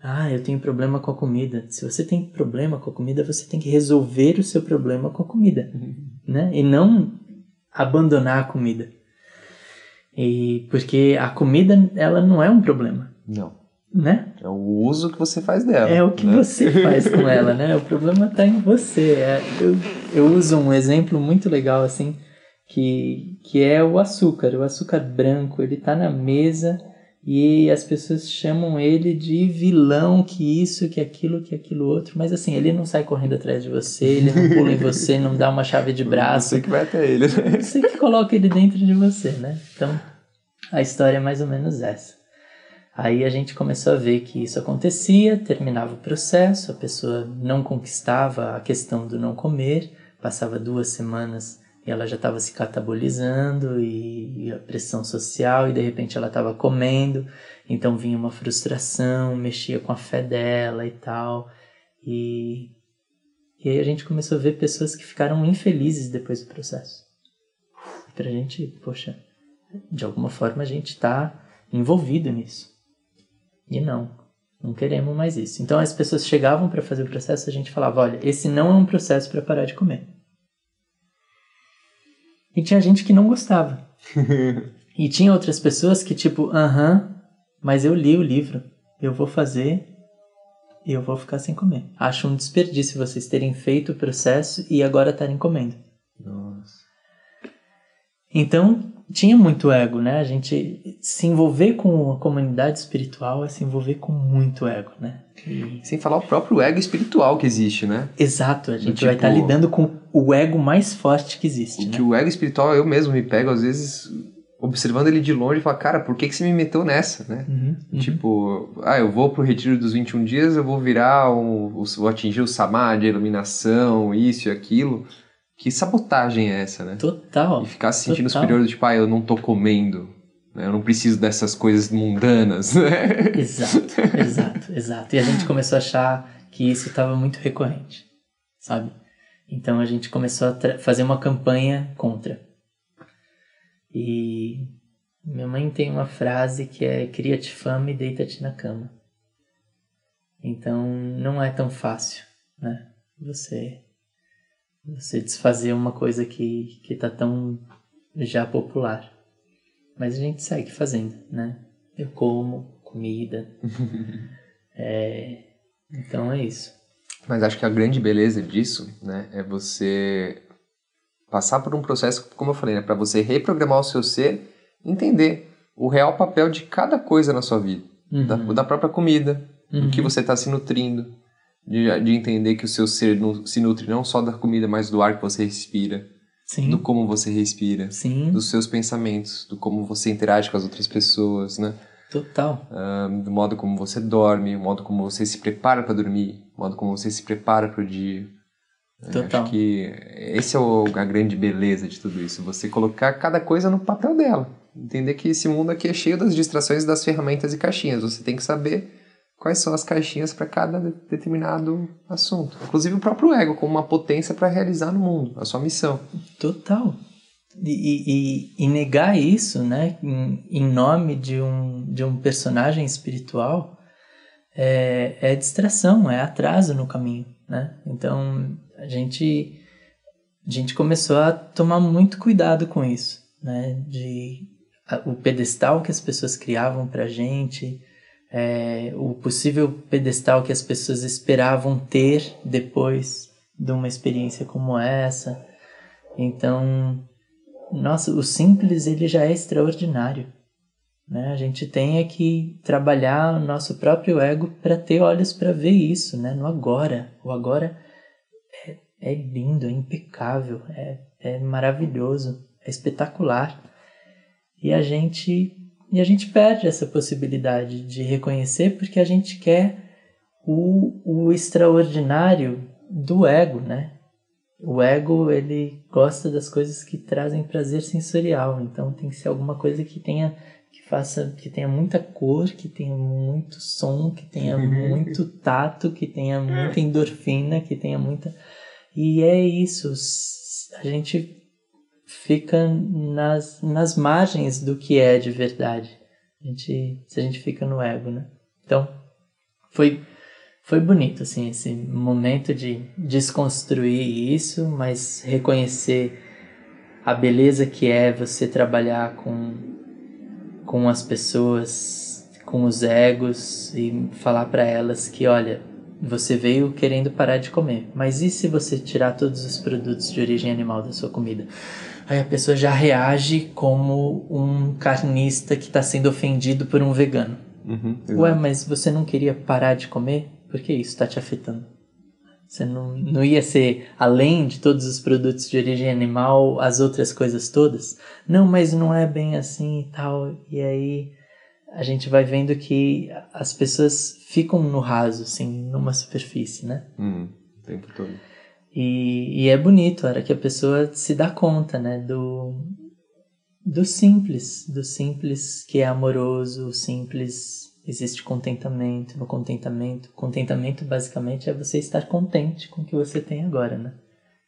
Ah, eu tenho problema com a comida. Se você tem problema com a comida, você tem que resolver o seu problema com a comida, uhum. né? E não abandonar a comida. E porque a comida ela não é um problema. Não né? É o uso que você faz dela. É o que né? você faz com ela, né? O problema está em você. É, eu, eu uso um exemplo muito legal assim, que, que é o açúcar. O açúcar branco, ele está na mesa e as pessoas chamam ele de vilão, que isso, que aquilo, que aquilo outro. Mas assim, ele não sai correndo atrás de você, ele não pula em você, não dá uma chave de braço. Você que vai até ele. Né? Você que coloca ele dentro de você, né? Então, a história é mais ou menos essa. Aí a gente começou a ver que isso acontecia, terminava o processo, a pessoa não conquistava a questão do não comer, passava duas semanas ela já estava se catabolizando e, e, a pressão social e de repente ela estava comendo, então vinha uma frustração, mexia com a fé dela e tal. E, e aí a gente começou a ver pessoas que ficaram infelizes depois do processo. E pra gente, poxa, de alguma forma a gente está envolvido nisso. E não, não queremos mais isso. Então as pessoas chegavam para fazer o processo, a gente falava: olha, esse não é um processo para parar de comer. E tinha gente que não gostava. e tinha outras pessoas que, tipo, aham, mas eu li o livro, eu vou fazer e eu vou ficar sem comer. Acho um desperdício vocês terem feito o processo e agora estarem comendo. Nossa. Então, tinha muito ego, né? A gente se envolver com a comunidade espiritual é se envolver com muito ego, né? E... Sem falar o próprio ego espiritual que existe, né? Exato, a gente tipo, vai estar tá lidando com o ego mais forte que existe. O né? que o ego espiritual eu mesmo me pego, às vezes, observando ele de longe e falo, cara, por que, que você me meteu nessa, né? Uhum, uhum. Tipo, ah, eu vou pro retiro dos 21 dias, eu vou virar, um, vou atingir o samadhi, a iluminação, isso e aquilo. Que sabotagem é essa, né? Total. E ficar se sentindo total. superior, tipo, ah, eu não tô comendo. Né? Eu não preciso dessas coisas mundanas, né? Exato, exato, exato. E a gente começou a achar que isso estava muito recorrente, sabe? Então a gente começou a fazer uma campanha contra. E minha mãe tem uma frase que é cria-te fama e deita-te na cama. Então não é tão fácil, né? Você você desfazer uma coisa que, que tá tão já popular. Mas a gente segue fazendo, né? Eu como comida. é, então é isso. Mas acho que a grande beleza disso, né, é você passar por um processo, como eu falei, né, para você reprogramar o seu ser, entender o real papel de cada coisa na sua vida, uhum. da, da, própria comida, uhum. do que você está se nutrindo, de, de entender que o seu ser se nutre não só da comida, mas do ar que você respira. Sim. Do como você respira. Sim. Dos seus pensamentos, do como você interage com as outras pessoas, né? Total. Um, do modo como você dorme, o modo como você se prepara para dormir, o modo como você se prepara para o dia. Total. Acho que esse é o, a grande beleza de tudo isso. Você colocar cada coisa no papel dela. Entender que esse mundo aqui é cheio das distrações das ferramentas e caixinhas. Você tem que saber quais são as caixinhas para cada determinado assunto. Inclusive o próprio ego como uma potência para realizar no mundo, a sua missão. Total. E, e, e negar isso, né, em, em, nome de um, de um personagem espiritual, é, é distração, é atraso no caminho, né? Então a gente a gente começou a tomar muito cuidado com isso, né? De a, o pedestal que as pessoas criavam para gente, é, o possível pedestal que as pessoas esperavam ter depois de uma experiência como essa. Então, nossa, o simples ele já é extraordinário. Né? A gente tem é que trabalhar o nosso próprio ego para ter olhos para ver isso, né? no agora. O agora é, é lindo, é impecável, é, é maravilhoso, é espetacular. E a gente e a gente perde essa possibilidade de reconhecer porque a gente quer o, o extraordinário do ego, né? O ego, ele gosta das coisas que trazem prazer sensorial, então tem que ser alguma coisa que tenha que faça que tenha muita cor, que tenha muito som, que tenha muito tato, que tenha muita endorfina, que tenha muita e é isso. A gente fica nas, nas margens do que é de verdade. A gente, se a gente fica no ego, né? Então, foi, foi bonito, assim, esse momento de desconstruir isso, mas reconhecer a beleza que é você trabalhar com, com as pessoas, com os egos e falar para elas que, olha, você veio querendo parar de comer, mas e se você tirar todos os produtos de origem animal da sua comida? Aí a pessoa já reage como um carnista que está sendo ofendido por um vegano. Uhum, Ué, mas você não queria parar de comer? Por que isso está te afetando? Você não, não ia ser, além de todos os produtos de origem animal, as outras coisas todas? Não, mas não é bem assim e tal. E aí a gente vai vendo que as pessoas ficam no raso, assim, numa superfície, né? Uhum, o tempo todo. E, e é bonito a hora que a pessoa se dá conta, né, do, do simples, do simples que é amoroso, o simples existe contentamento, no contentamento, contentamento basicamente é você estar contente com o que você tem agora, né?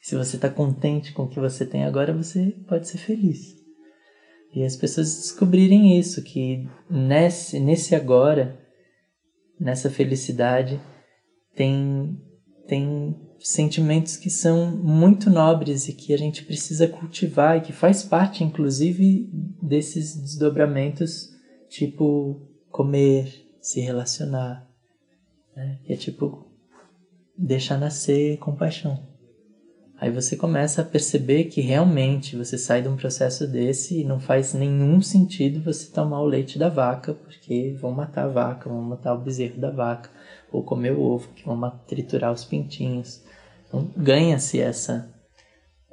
Se você está contente com o que você tem agora, você pode ser feliz. E as pessoas descobrirem isso, que nesse, nesse agora, nessa felicidade, tem, tem sentimentos que são muito nobres e que a gente precisa cultivar e que faz parte, inclusive, desses desdobramentos, tipo comer, se relacionar, né? que é tipo deixar nascer compaixão. Aí você começa a perceber que realmente você sai de um processo desse e não faz nenhum sentido você tomar o leite da vaca, porque vão matar a vaca, vão matar o bezerro da vaca, ou comer o ovo, que vão triturar os pintinhos. Então ganha-se essa,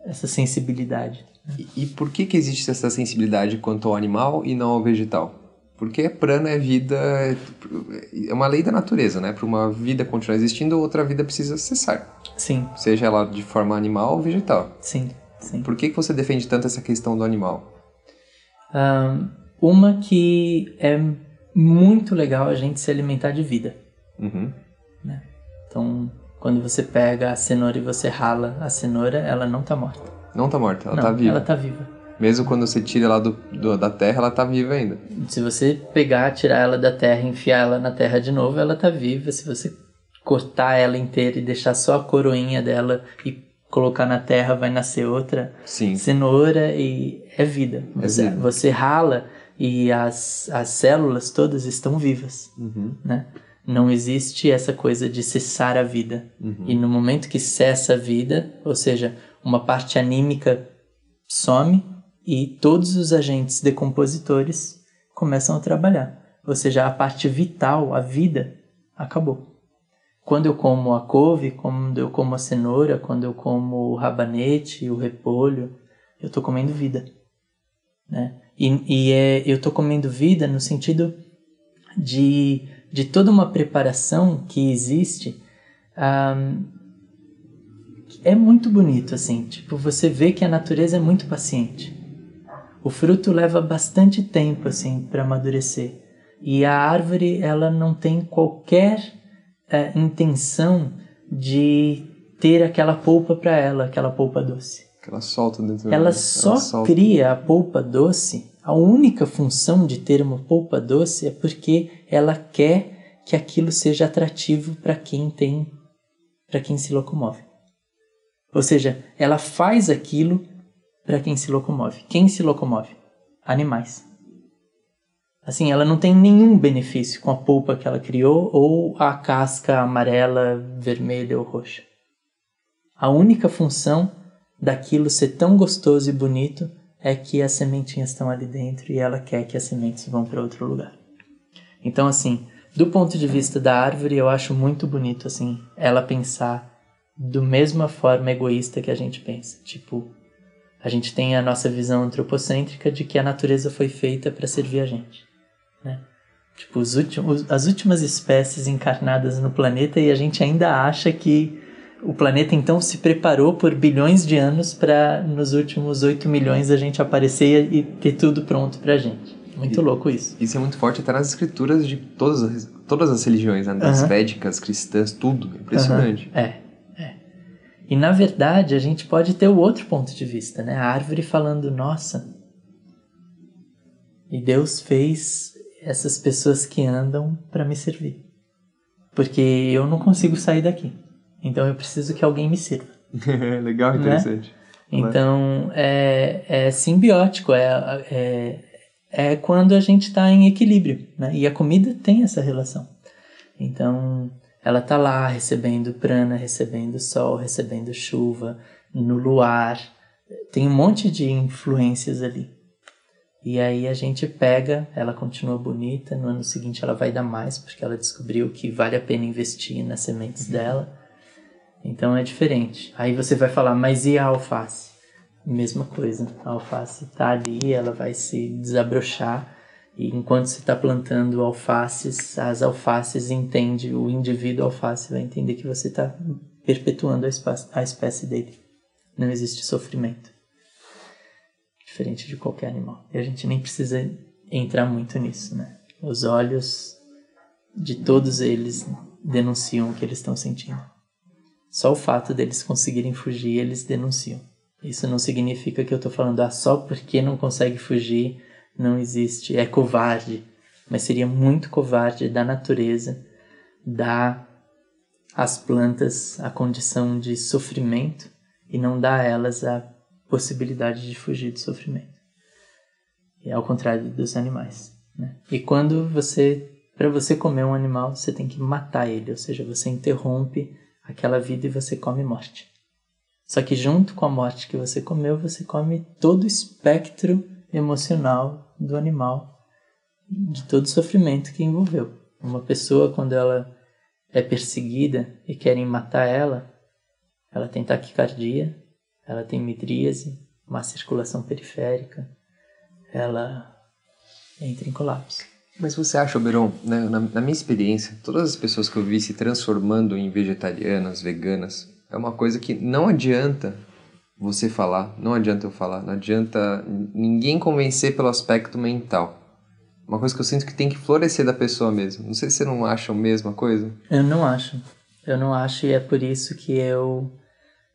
essa sensibilidade. E, e, por que, que existe essa sensibilidade quanto ao animal e não ao vegetal? Porque prana é vida, é uma lei da natureza, né? Para uma vida continuar existindo, outra vida precisa cessar. Sim. Seja ela de forma animal ou vegetal. Sim, sim. Por que, que você defende tanto essa questão do animal? Um, uma que é muito legal a gente se alimentar de vida. Uhum. Né? Então, quando você pega a cenoura e você rala a cenoura, ela não tá morta. Não tá morta, ela não, tá viva. Ela tá viva. Mesmo quando você tira ela do, do, da terra, ela tá viva ainda. Se você pegar, tirar ela da terra e enfiar ela na terra de novo, ela tá viva. Se você cortar ela inteira e deixar só a coroinha dela e colocar na terra, vai nascer outra Sim. cenoura e é vida. É você, vida. você rala e as, as células todas estão vivas, uhum. né? Não existe essa coisa de cessar a vida. Uhum. E no momento que cessa a vida, ou seja, uma parte anímica some e todos os agentes decompositores começam a trabalhar. Ou seja, a parte vital, a vida, acabou. Quando eu como a couve, quando eu como a cenoura, quando eu como o rabanete, o repolho, eu estou comendo vida. Né? E, e é, eu estou comendo vida no sentido de de toda uma preparação que existe, um, é muito bonito, assim. Tipo, você vê que a natureza é muito paciente. O fruto leva bastante tempo assim para amadurecer. E a árvore ela não tem qualquer é, intenção de ter aquela polpa para ela, aquela polpa doce. Que ela solta dentro Ela só ela cria a polpa doce. A única função de ter uma polpa doce é porque ela quer que aquilo seja atrativo para quem tem, para quem se locomove. Ou seja, ela faz aquilo para quem se locomove. Quem se locomove? Animais. Assim, ela não tem nenhum benefício com a polpa que ela criou ou a casca amarela, vermelha ou roxa. A única função daquilo ser tão gostoso e bonito é que as sementinhas estão ali dentro e ela quer que as sementes vão para outro lugar. Então, assim, do ponto de vista da árvore, eu acho muito bonito assim ela pensar do mesma forma egoísta que a gente pensa. Tipo, a gente tem a nossa visão antropocêntrica de que a natureza foi feita para servir a gente né? Tipo, os últimos, as últimas espécies encarnadas no planeta e a gente ainda acha que o planeta então se preparou por bilhões de anos para nos últimos 8 milhões a gente aparecer e ter tudo pronto pra gente. Muito e, louco isso. Isso é muito forte até nas escrituras de todas as, todas as religiões, né? das uh -huh. védicas, cristãs, tudo. Impressionante. Uh -huh. É, é. E na verdade a gente pode ter o outro ponto de vista, né? A árvore falando, nossa. E Deus fez essas pessoas que andam para me servir. Porque eu não consigo sair daqui. Então eu preciso que alguém me sirva. Legal, né? interessante. Né? Então é, é simbiótico, é, é, é quando a gente está em equilíbrio. Né? E a comida tem essa relação. Então ela está lá recebendo prana, recebendo sol, recebendo chuva, no luar. Tem um monte de influências ali. E aí a gente pega, ela continua bonita, no ano seguinte ela vai dar mais, porque ela descobriu que vale a pena investir nas sementes uhum. dela. Então é diferente. Aí você vai falar, mas e a alface? Mesma coisa. A alface está ali, ela vai se desabrochar. E enquanto você está plantando alfaces, as alfaces entende, o indivíduo alface vai entender que você está perpetuando a espécie, a espécie dele. Não existe sofrimento diferente de qualquer animal. E a gente nem precisa entrar muito nisso, né? Os olhos de todos eles denunciam o que eles estão sentindo. Só o fato deles conseguirem fugir, eles denunciam. Isso não significa que eu estou falando, ah, só porque não consegue fugir, não existe, é covarde. Mas seria muito covarde da natureza dar às plantas a condição de sofrimento e não dar a elas a possibilidade de fugir do sofrimento. E ao contrário dos animais. Né? E quando você, para você comer um animal, você tem que matar ele, ou seja, você interrompe aquela vida e você come morte. Só que junto com a morte que você comeu, você come todo o espectro emocional do animal, de todo o sofrimento que envolveu. Uma pessoa, quando ela é perseguida e querem matar ela, ela tem taquicardia, ela tem midríase, má circulação periférica, ela entra em colapso. Mas você acha, Oberon, né, na, na, minha experiência, todas as pessoas que eu vi se transformando em vegetarianas, veganas, é uma coisa que não adianta você falar, não adianta eu falar, não adianta ninguém convencer pelo aspecto mental. Uma coisa que eu sinto que tem que florescer da pessoa mesmo. Não sei se você não acha a mesma coisa. Eu não acho. Eu não acho e é por isso que eu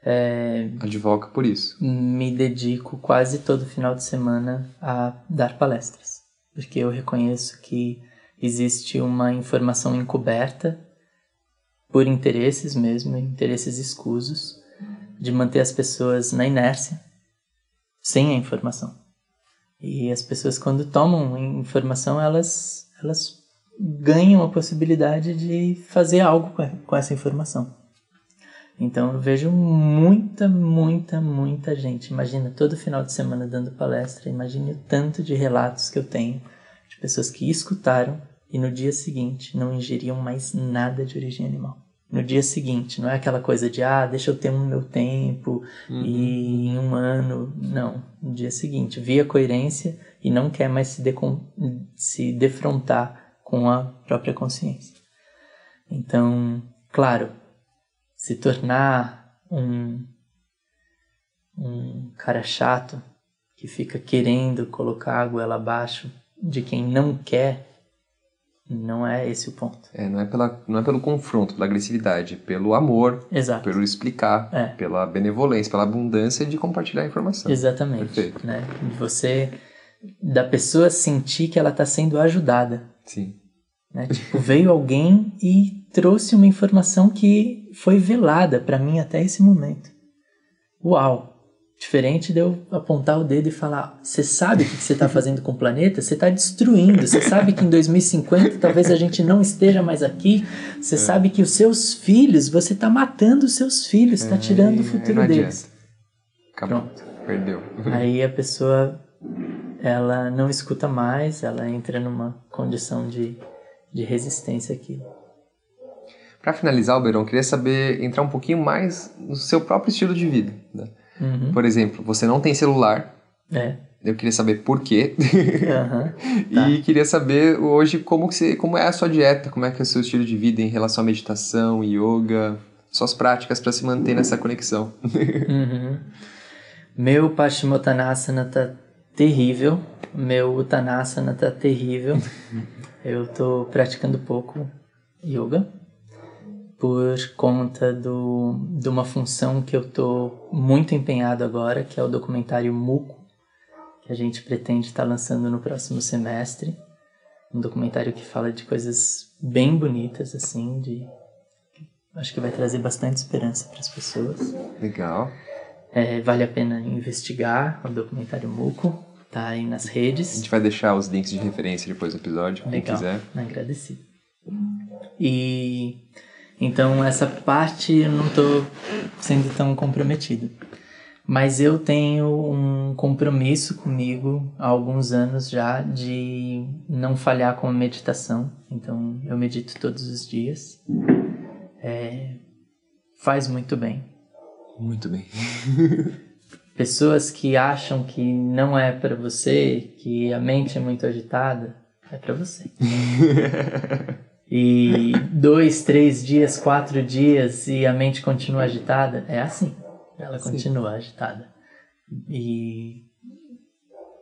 é, Advoca por isso. Me dedico quase todo final de semana a dar palestras, porque eu reconheço que existe uma informação encoberta por interesses mesmo, interesses escusos, de manter as pessoas na inércia, sem a informação. E as pessoas, quando tomam informação, elas, elas ganham a possibilidade de fazer algo com essa informação. Então eu vejo muita, muita, muita gente. Imagina todo final de semana dando palestra, imagine o tanto de relatos que eu tenho de pessoas que escutaram e no dia seguinte não ingeriam mais nada de origem animal. No dia seguinte, não é aquela coisa de ah, deixa eu ter um meu tempo uhum. e em um ano. Não. No dia seguinte, via coerência e não quer mais se, se defrontar com a própria consciência. Então, claro, se tornar um, um cara chato que fica querendo colocar a goela abaixo de quem não quer, não é esse o ponto. É, não é, pela, não é pelo confronto, pela agressividade, pelo amor, Exato. pelo explicar, É. pela benevolência, pela abundância de compartilhar a informação. Exatamente. Perfeito. Né? Você, da pessoa sentir que ela está sendo ajudada. Sim. Né? Tipo, veio alguém e trouxe uma informação que foi velada para mim até esse momento. Uau! Diferente de eu apontar o dedo e falar: você sabe o que você está fazendo com o planeta? Você está destruindo. Você sabe que em 2050 talvez a gente não esteja mais aqui. Você sabe que os seus filhos, você está matando os seus filhos, está tirando o futuro não deles. Acabou. Pronto. Perdeu. Aí a pessoa ela não escuta mais, ela entra numa condição de, de resistência aqui. Para finalizar, Alberão, eu queria saber, entrar um pouquinho mais no seu próprio estilo de vida. né? Uhum. Por exemplo, você não tem celular. É. Eu queria saber por quê. Aham. Tá. E queria saber hoje como, que você, como é a sua dieta, como é que é o seu estilo de vida em relação à meditação, yoga, suas práticas para se manter nessa conexão. Uhum. Meu Paschimottanasana tá terrível. Meu Uttanasana tá terrível. Eu tô praticando pouco yoga por conta do, de uma função que eu tô muito empenhado agora, que é o documentário Muco, que a gente pretende estar lançando no próximo semestre. Um documentário que fala de coisas bem bonitas, assim, de acho que vai trazer bastante esperança para as pessoas. Legal. É, vale a pena investigar o documentário Muco, tá aí nas A redes. gente vai deixar os links de referência depois do episódio, quem Legal, quiser. agradecido. E então essa parte eu não tô sendo tão comprometido. Mas eu tenho um compromisso comigo há alguns anos já de não falhar com a meditação. Então eu medito todos os dias. É, faz muito bem. Muito bem. Pessoas que acham que não é pra você, que a mente é muito agitada, é pra você. E dois, três dias, quatro dias e a mente continua agitada, é assim. Ela continua agitada. E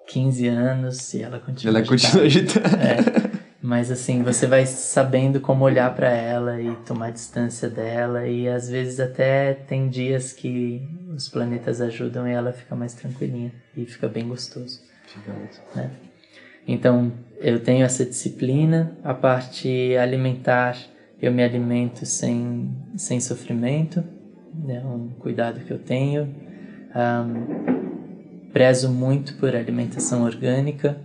15 anos e ela continua Ela agitada. continua agitada. É, mas assim, você vai sabendo como olhar pra ela e tomar distância dela e às vezes até tem dias que os planetas ajudam e ela fica mais tranquilinha e fica bem gostoso, né? Então, eu tenho essa disciplina, a parte alimentar, eu me alimento sem, sem sofrimento, é um cuidado que eu tenho. Ahn, prezo muito por alimentação orgânica,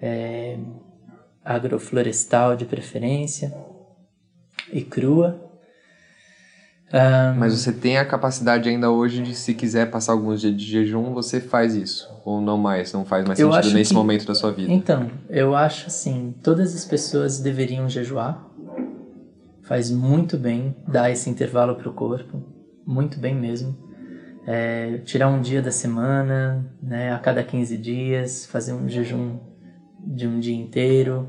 é, agroflorestal de preferência e crua. Ahn, Mas você tem a capacidade ainda hoje de, se quiser passar alguns dias de jejum, você faz isso. Ou não mais, não faz mais Eu sentido nesse que- momento da sua vida. Então, eu acho assim, todas as pessoas deveriam jejuar. Faz muito bem dar esse intervalo para o corpo, muito bem mesmo. É, tirar um dia da semana, né, a cada 15 dias, fazer um jejum de um dia inteiro.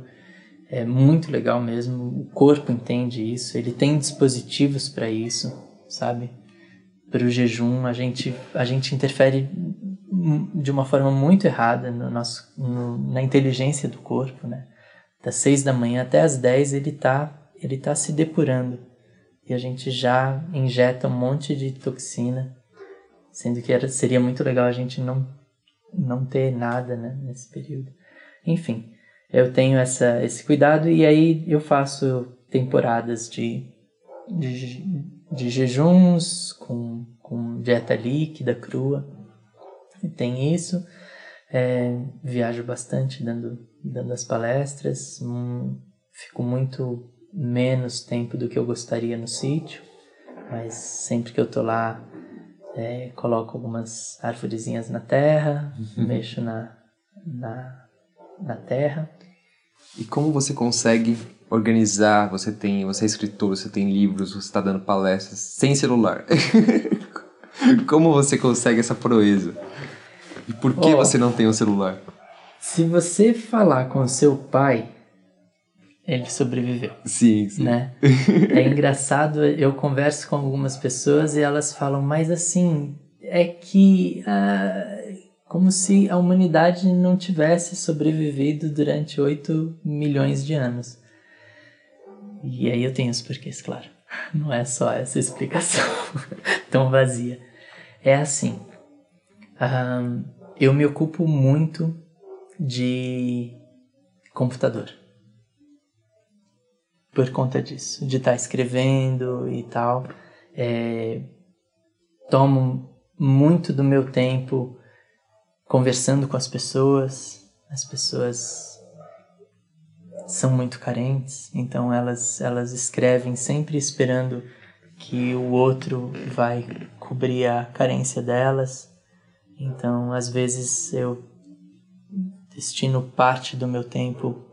É muito legal mesmo. O corpo entende isso, ele tem dispositivos para isso, sabe? Para o jejum, a gente, a gente interfere de uma forma muito errada no nosso, no- na inteligência do corpo, né? Das seis da manhã até as 10 ele tá, ele tá se depurando. E a gente já injeta um monte de toxina, sendo que era, seria muito legal a gente não, não ter nada né, nesse período. Enfim, eu tenho essa, esse cuidado e aí eu faço temporadas de, de, de jejuns com, com dieta líquida, crua. E tem isso. É, viajo bastante dando, dando as palestras. Hum, fico muito menos tempo do que eu gostaria no sítio. Mas sempre que eu tô lá, é, coloco algumas árvorezinhas na terra, mexo na, na, na terra. E como você consegue organizar? Você tem, você é escritor, você tem livros, você está dando palestras sem celular. como você consegue essa proeza? E por que Ó. você não tem um celular? Se você falar com seu pai, ele sobreviveu, Sim, sim. né? É engraçado, eu converso com algumas pessoas e elas falam, mas assim, é que ah, como se a humanidade não tivesse sobrevivido durante 8 milhões de anos. E aí eu tenho os porquês, claro. Não é só essa explicação tão vazia. É assim. Um, eu me ocupo muito de computador. Por conta disso, de estar tá escrevendo e tal. É, tomo muito do meu tempo conversando com as pessoas. As pessoas são muito carentes, então elas, elas escrevem sempre esperando que o outro vai cobrir a carência delas. Então, às vezes eu destino parte do meu tempo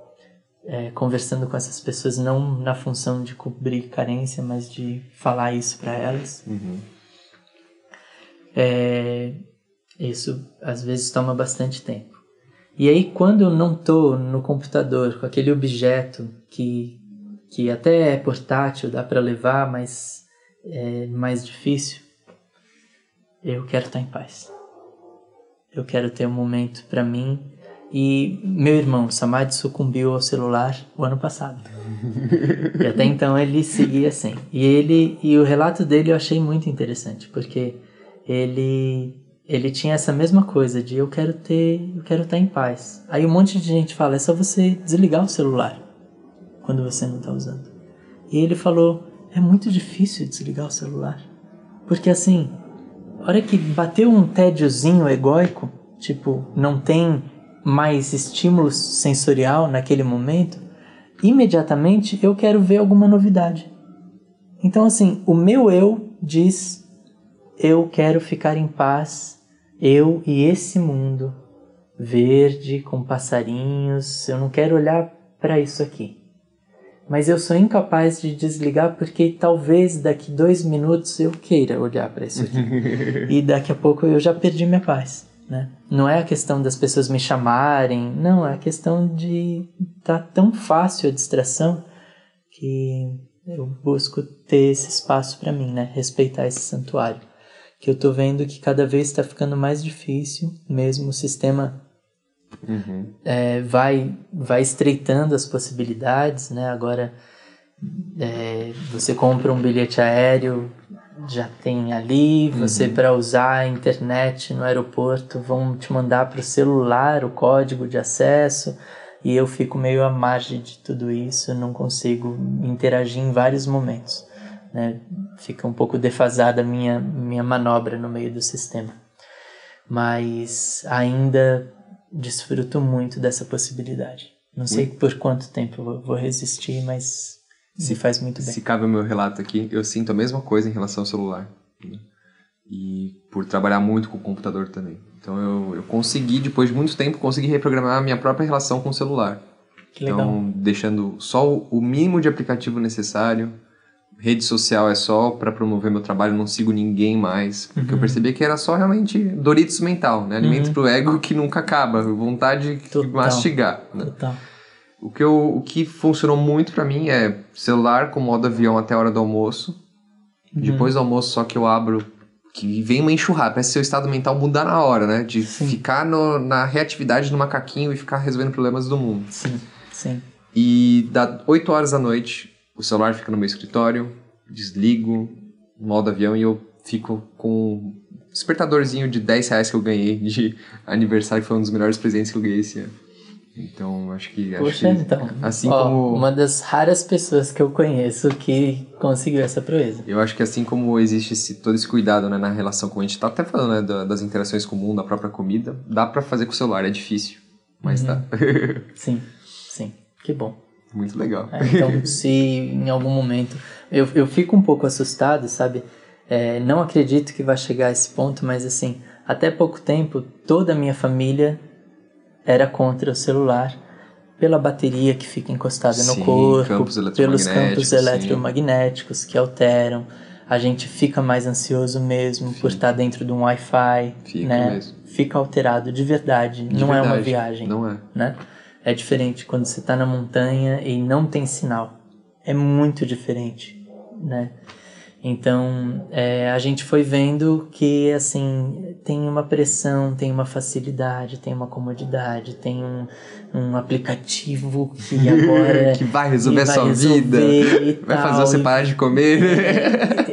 é, conversando com essas pessoas, não na função de cobrir carência, mas de falar isso para elas. Uhum. É, isso às vezes toma bastante tempo. E aí, quando eu não estou no computador com aquele objeto que, que até é portátil, dá para levar, mas é mais difícil, eu quero estar em paz. Eu quero ter um momento para mim. E meu irmão, Samad, sucumbiu ao celular o ano passado. e até então ele seguia assim. E ele e o relato dele eu achei muito interessante, porque ele ele tinha essa mesma coisa de eu quero ter, eu quero estar em paz. Aí um monte de gente fala, é só você desligar o celular quando você não está usando. E ele falou, é muito difícil desligar o celular. Porque assim, a hora que bateu um tédiozinho egóico, tipo, não tem mais estímulo sensorial naquele momento, imediatamente eu quero ver alguma novidade. Então assim, o meu eu diz, eu quero ficar em paz eu e esse mundo verde com passarinhos, eu não quero olhar para isso aqui. Mas eu sou incapaz de desligar porque talvez daqui dois minutos eu queira olhar para isso aqui. e daqui a pouco eu já perdi minha paz. Né? Não é a questão das pessoas me chamarem, não, é a questão de tá tão fácil a distração que eu busco ter esse espaço para mim, né? Respeitar esse santuário que eu tô vendo que cada vez está ficando mais difícil, mesmo o sistema uhum. é, vai, vai estreitando as possibilidades, né? Agora é, você compra um bilhete aéreo, já tem ali, você uhum. para usar a internet no aeroporto vão te mandar para o celular o código de acesso e eu fico meio à margem de tudo isso, não consigo interagir em vários momentos né? Fica um pouco defasada a minha, minha manobra no meio do sistema. Mas ainda desfruto muito dessa possibilidade. Não sei por quanto tempo eu vou resistir, mas se faz muito bem. Se cabe o meu relato aqui, eu sinto a mesma coisa em relação ao celular. Né? E por trabalhar muito com o computador também. Então eu, eu consegui, depois de muito tempo, conseguir reprogramar a minha própria relação com o celular. Que legal. Então, deixando só o mínimo de aplicativo necessário, rede social é só para promover meu trabalho, não sigo ninguém mais. Porque uhum. eu percebi que era só realmente Doritos mental, né? Alimento uhum. pro ego que nunca acaba, vontade Total. de mastigar. Né? Total. O que, eu, o que funcionou muito para mim é celular com modo avião até a hora do almoço. Uhum. Depois do almoço, só que eu abro. Que vem uma enxurrada, parece seu estado mental mudar na hora, né? De sim. ficar no, na reatividade do macaquinho e ficar resolvendo problemas do mundo. Sim, sim. E dá 8 horas da noite, o celular fica no meu escritório, desligo, modo avião e eu fico com um despertadorzinho de 10 reais que eu ganhei de aniversário, que foi um dos melhores presentes que eu ganhei esse ano. Então, acho que. Poxa, acho que, então. Assim ó, como. Uma das raras pessoas que eu conheço que conseguiu essa proeza. Eu acho que assim como existe esse, todo esse cuidado né, na relação com a gente tá até falando né, das interações com o mundo, da própria comida, dá para fazer com o celular, é difícil, mas uhum. tá. sim, sim. Que bom. Muito legal. É, então, se em algum momento. Eu, eu fico um pouco assustado, sabe? É, não acredito que vai chegar a esse ponto, mas assim, até pouco tempo, toda a minha família era contra o celular pela bateria que fica encostada sim, no corpo, campos pelos campos eletromagnéticos sim. que alteram. A gente fica mais ansioso mesmo por estar dentro de um Wi-Fi, né? Mesmo. Fica alterado de verdade, de não verdade. é uma viagem, não é, né? É diferente quando você está na montanha e não tem sinal. É muito diferente, né? Então, é, a gente foi vendo que, assim, tem uma pressão, tem uma facilidade, tem uma comodidade, tem um, um aplicativo que agora... que vai resolver a sua vida, vai fazer você parar de comer.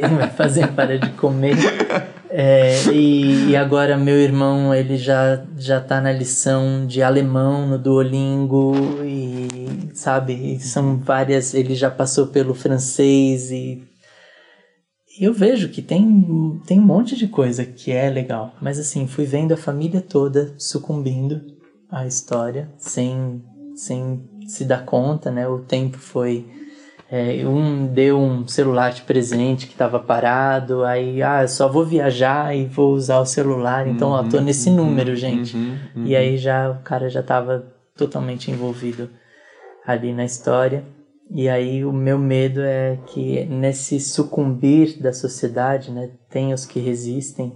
vai fazer parar de comer. É, e, e, agora meu irmão, ele já, já tá na lição de alemão no Duolingo e, sabe, são várias... Ele já passou pelo francês e eu vejo que tem, tem um monte de coisa que é legal, mas assim, fui vendo a família toda sucumbindo à história sem, sem se dar conta, né? O tempo foi. É, um deu um celular de presente que estava parado, aí, ah, só vou viajar e vou usar o celular, então, uhum, ó, tô uhum, nesse uhum, número, gente. Uhum, uhum, e aí já o cara já estava totalmente envolvido ali na história. E aí o meu medo é que nesse sucumbir da sociedade, né, tem os que resistem,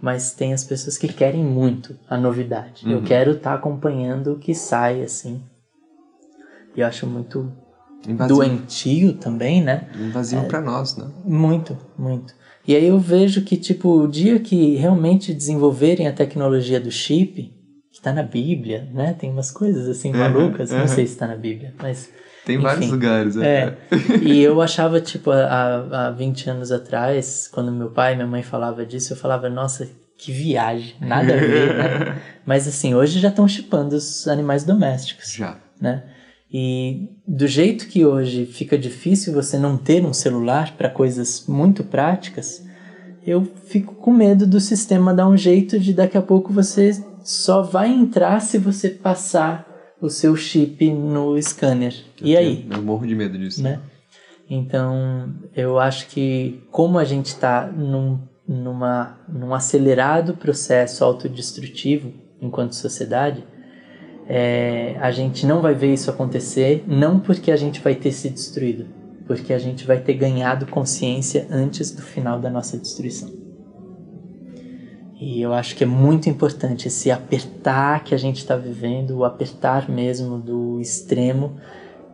mas tem as pessoas que querem muito a novidade. Uhum. Eu quero estar tá acompanhando o que sai assim. E eu acho muito Invasivo. doentio também, né? Invasivo é, para nós, né? Muito, muito. E aí eu vejo que tipo o dia que realmente desenvolverem a tecnologia do chip, que está na Bíblia, né? Tem umas coisas assim malucas, uhum. não sei se está na Bíblia, mas tem Enfim, vários lugares, né? é. E eu achava, tipo, há, há 20 anos atrás, quando meu pai e minha mãe falavam disso, eu falava, nossa, que viagem, nada a ver, né? Mas assim, hoje já estão chipando os animais domésticos. Já. Né? E do jeito que hoje fica difícil você não ter um celular para coisas muito práticas, eu fico com medo do sistema dar um jeito de daqui a pouco você só vai entrar se você passar o seu chip no scanner. Eu e aí? Eu morro de medo disso. Né? Então, eu acho que como a gente está num, numa, num acelerado processo autodestrutivo enquanto sociedade, é, a gente não vai ver isso acontecer, não porque a gente vai ter se destruído, porque a gente vai ter ganhado consciência antes do final da nossa destruição. E eu acho que é muito importante esse apertar que a gente está vivendo, o apertar mesmo do extremo,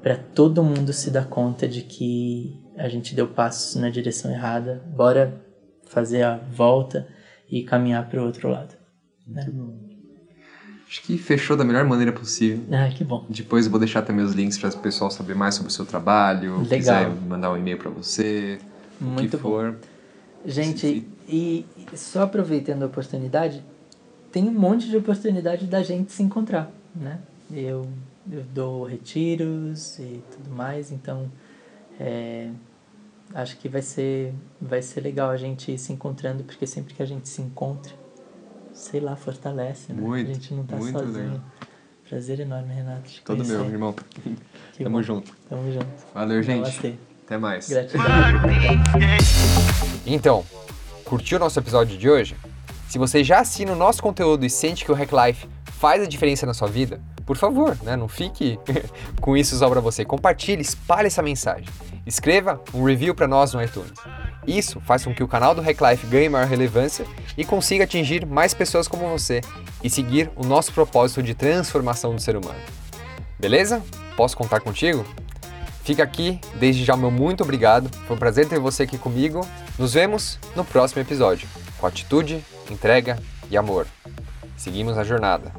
para todo mundo se dar conta de que a gente deu passos na direção errada. Bora fazer a volta e caminhar para o outro lado. Né? Acho que fechou da melhor maneira possível. Ah, que bom. Depois eu vou deixar também os links para o pessoal saber mais sobre o seu trabalho. Legal. quiser mandar um e-mail para você. Muito o que for. Bom. Gente, e, e só aproveitando a oportunidade, tem um monte de oportunidade da gente se encontrar, né? Eu, eu dou retiros e tudo mais, então é, acho que vai ser, vai ser legal a gente ir se encontrando, porque sempre que a gente se encontra, sei lá, fortalece, né? Muito, a gente não tá sozinho. Legal. Prazer enorme, Renato. Todo conhecer. meu, irmão. Que Tamo bom. junto. Tamo junto. Valeu, gente. Até mais. Gratidão. Então, curtiu o nosso episódio de hoje? Se você já assina o nosso conteúdo e sente que o Hack Life faz a diferença na sua vida, por favor, né, não fique com isso só para você. Compartilhe, espalhe essa mensagem. Escreva um review para nós no iTunes. Isso faz com que o canal do Hack Life ganhe maior relevância e consiga atingir mais pessoas como você e seguir o nosso propósito de transformação do ser humano. Beleza? Posso contar contigo? Fica aqui, desde já meu muito obrigado. Foi um prazer ter você aqui comigo. Nos vemos no próximo episódio, com atitude, entrega e amor. Seguimos a jornada.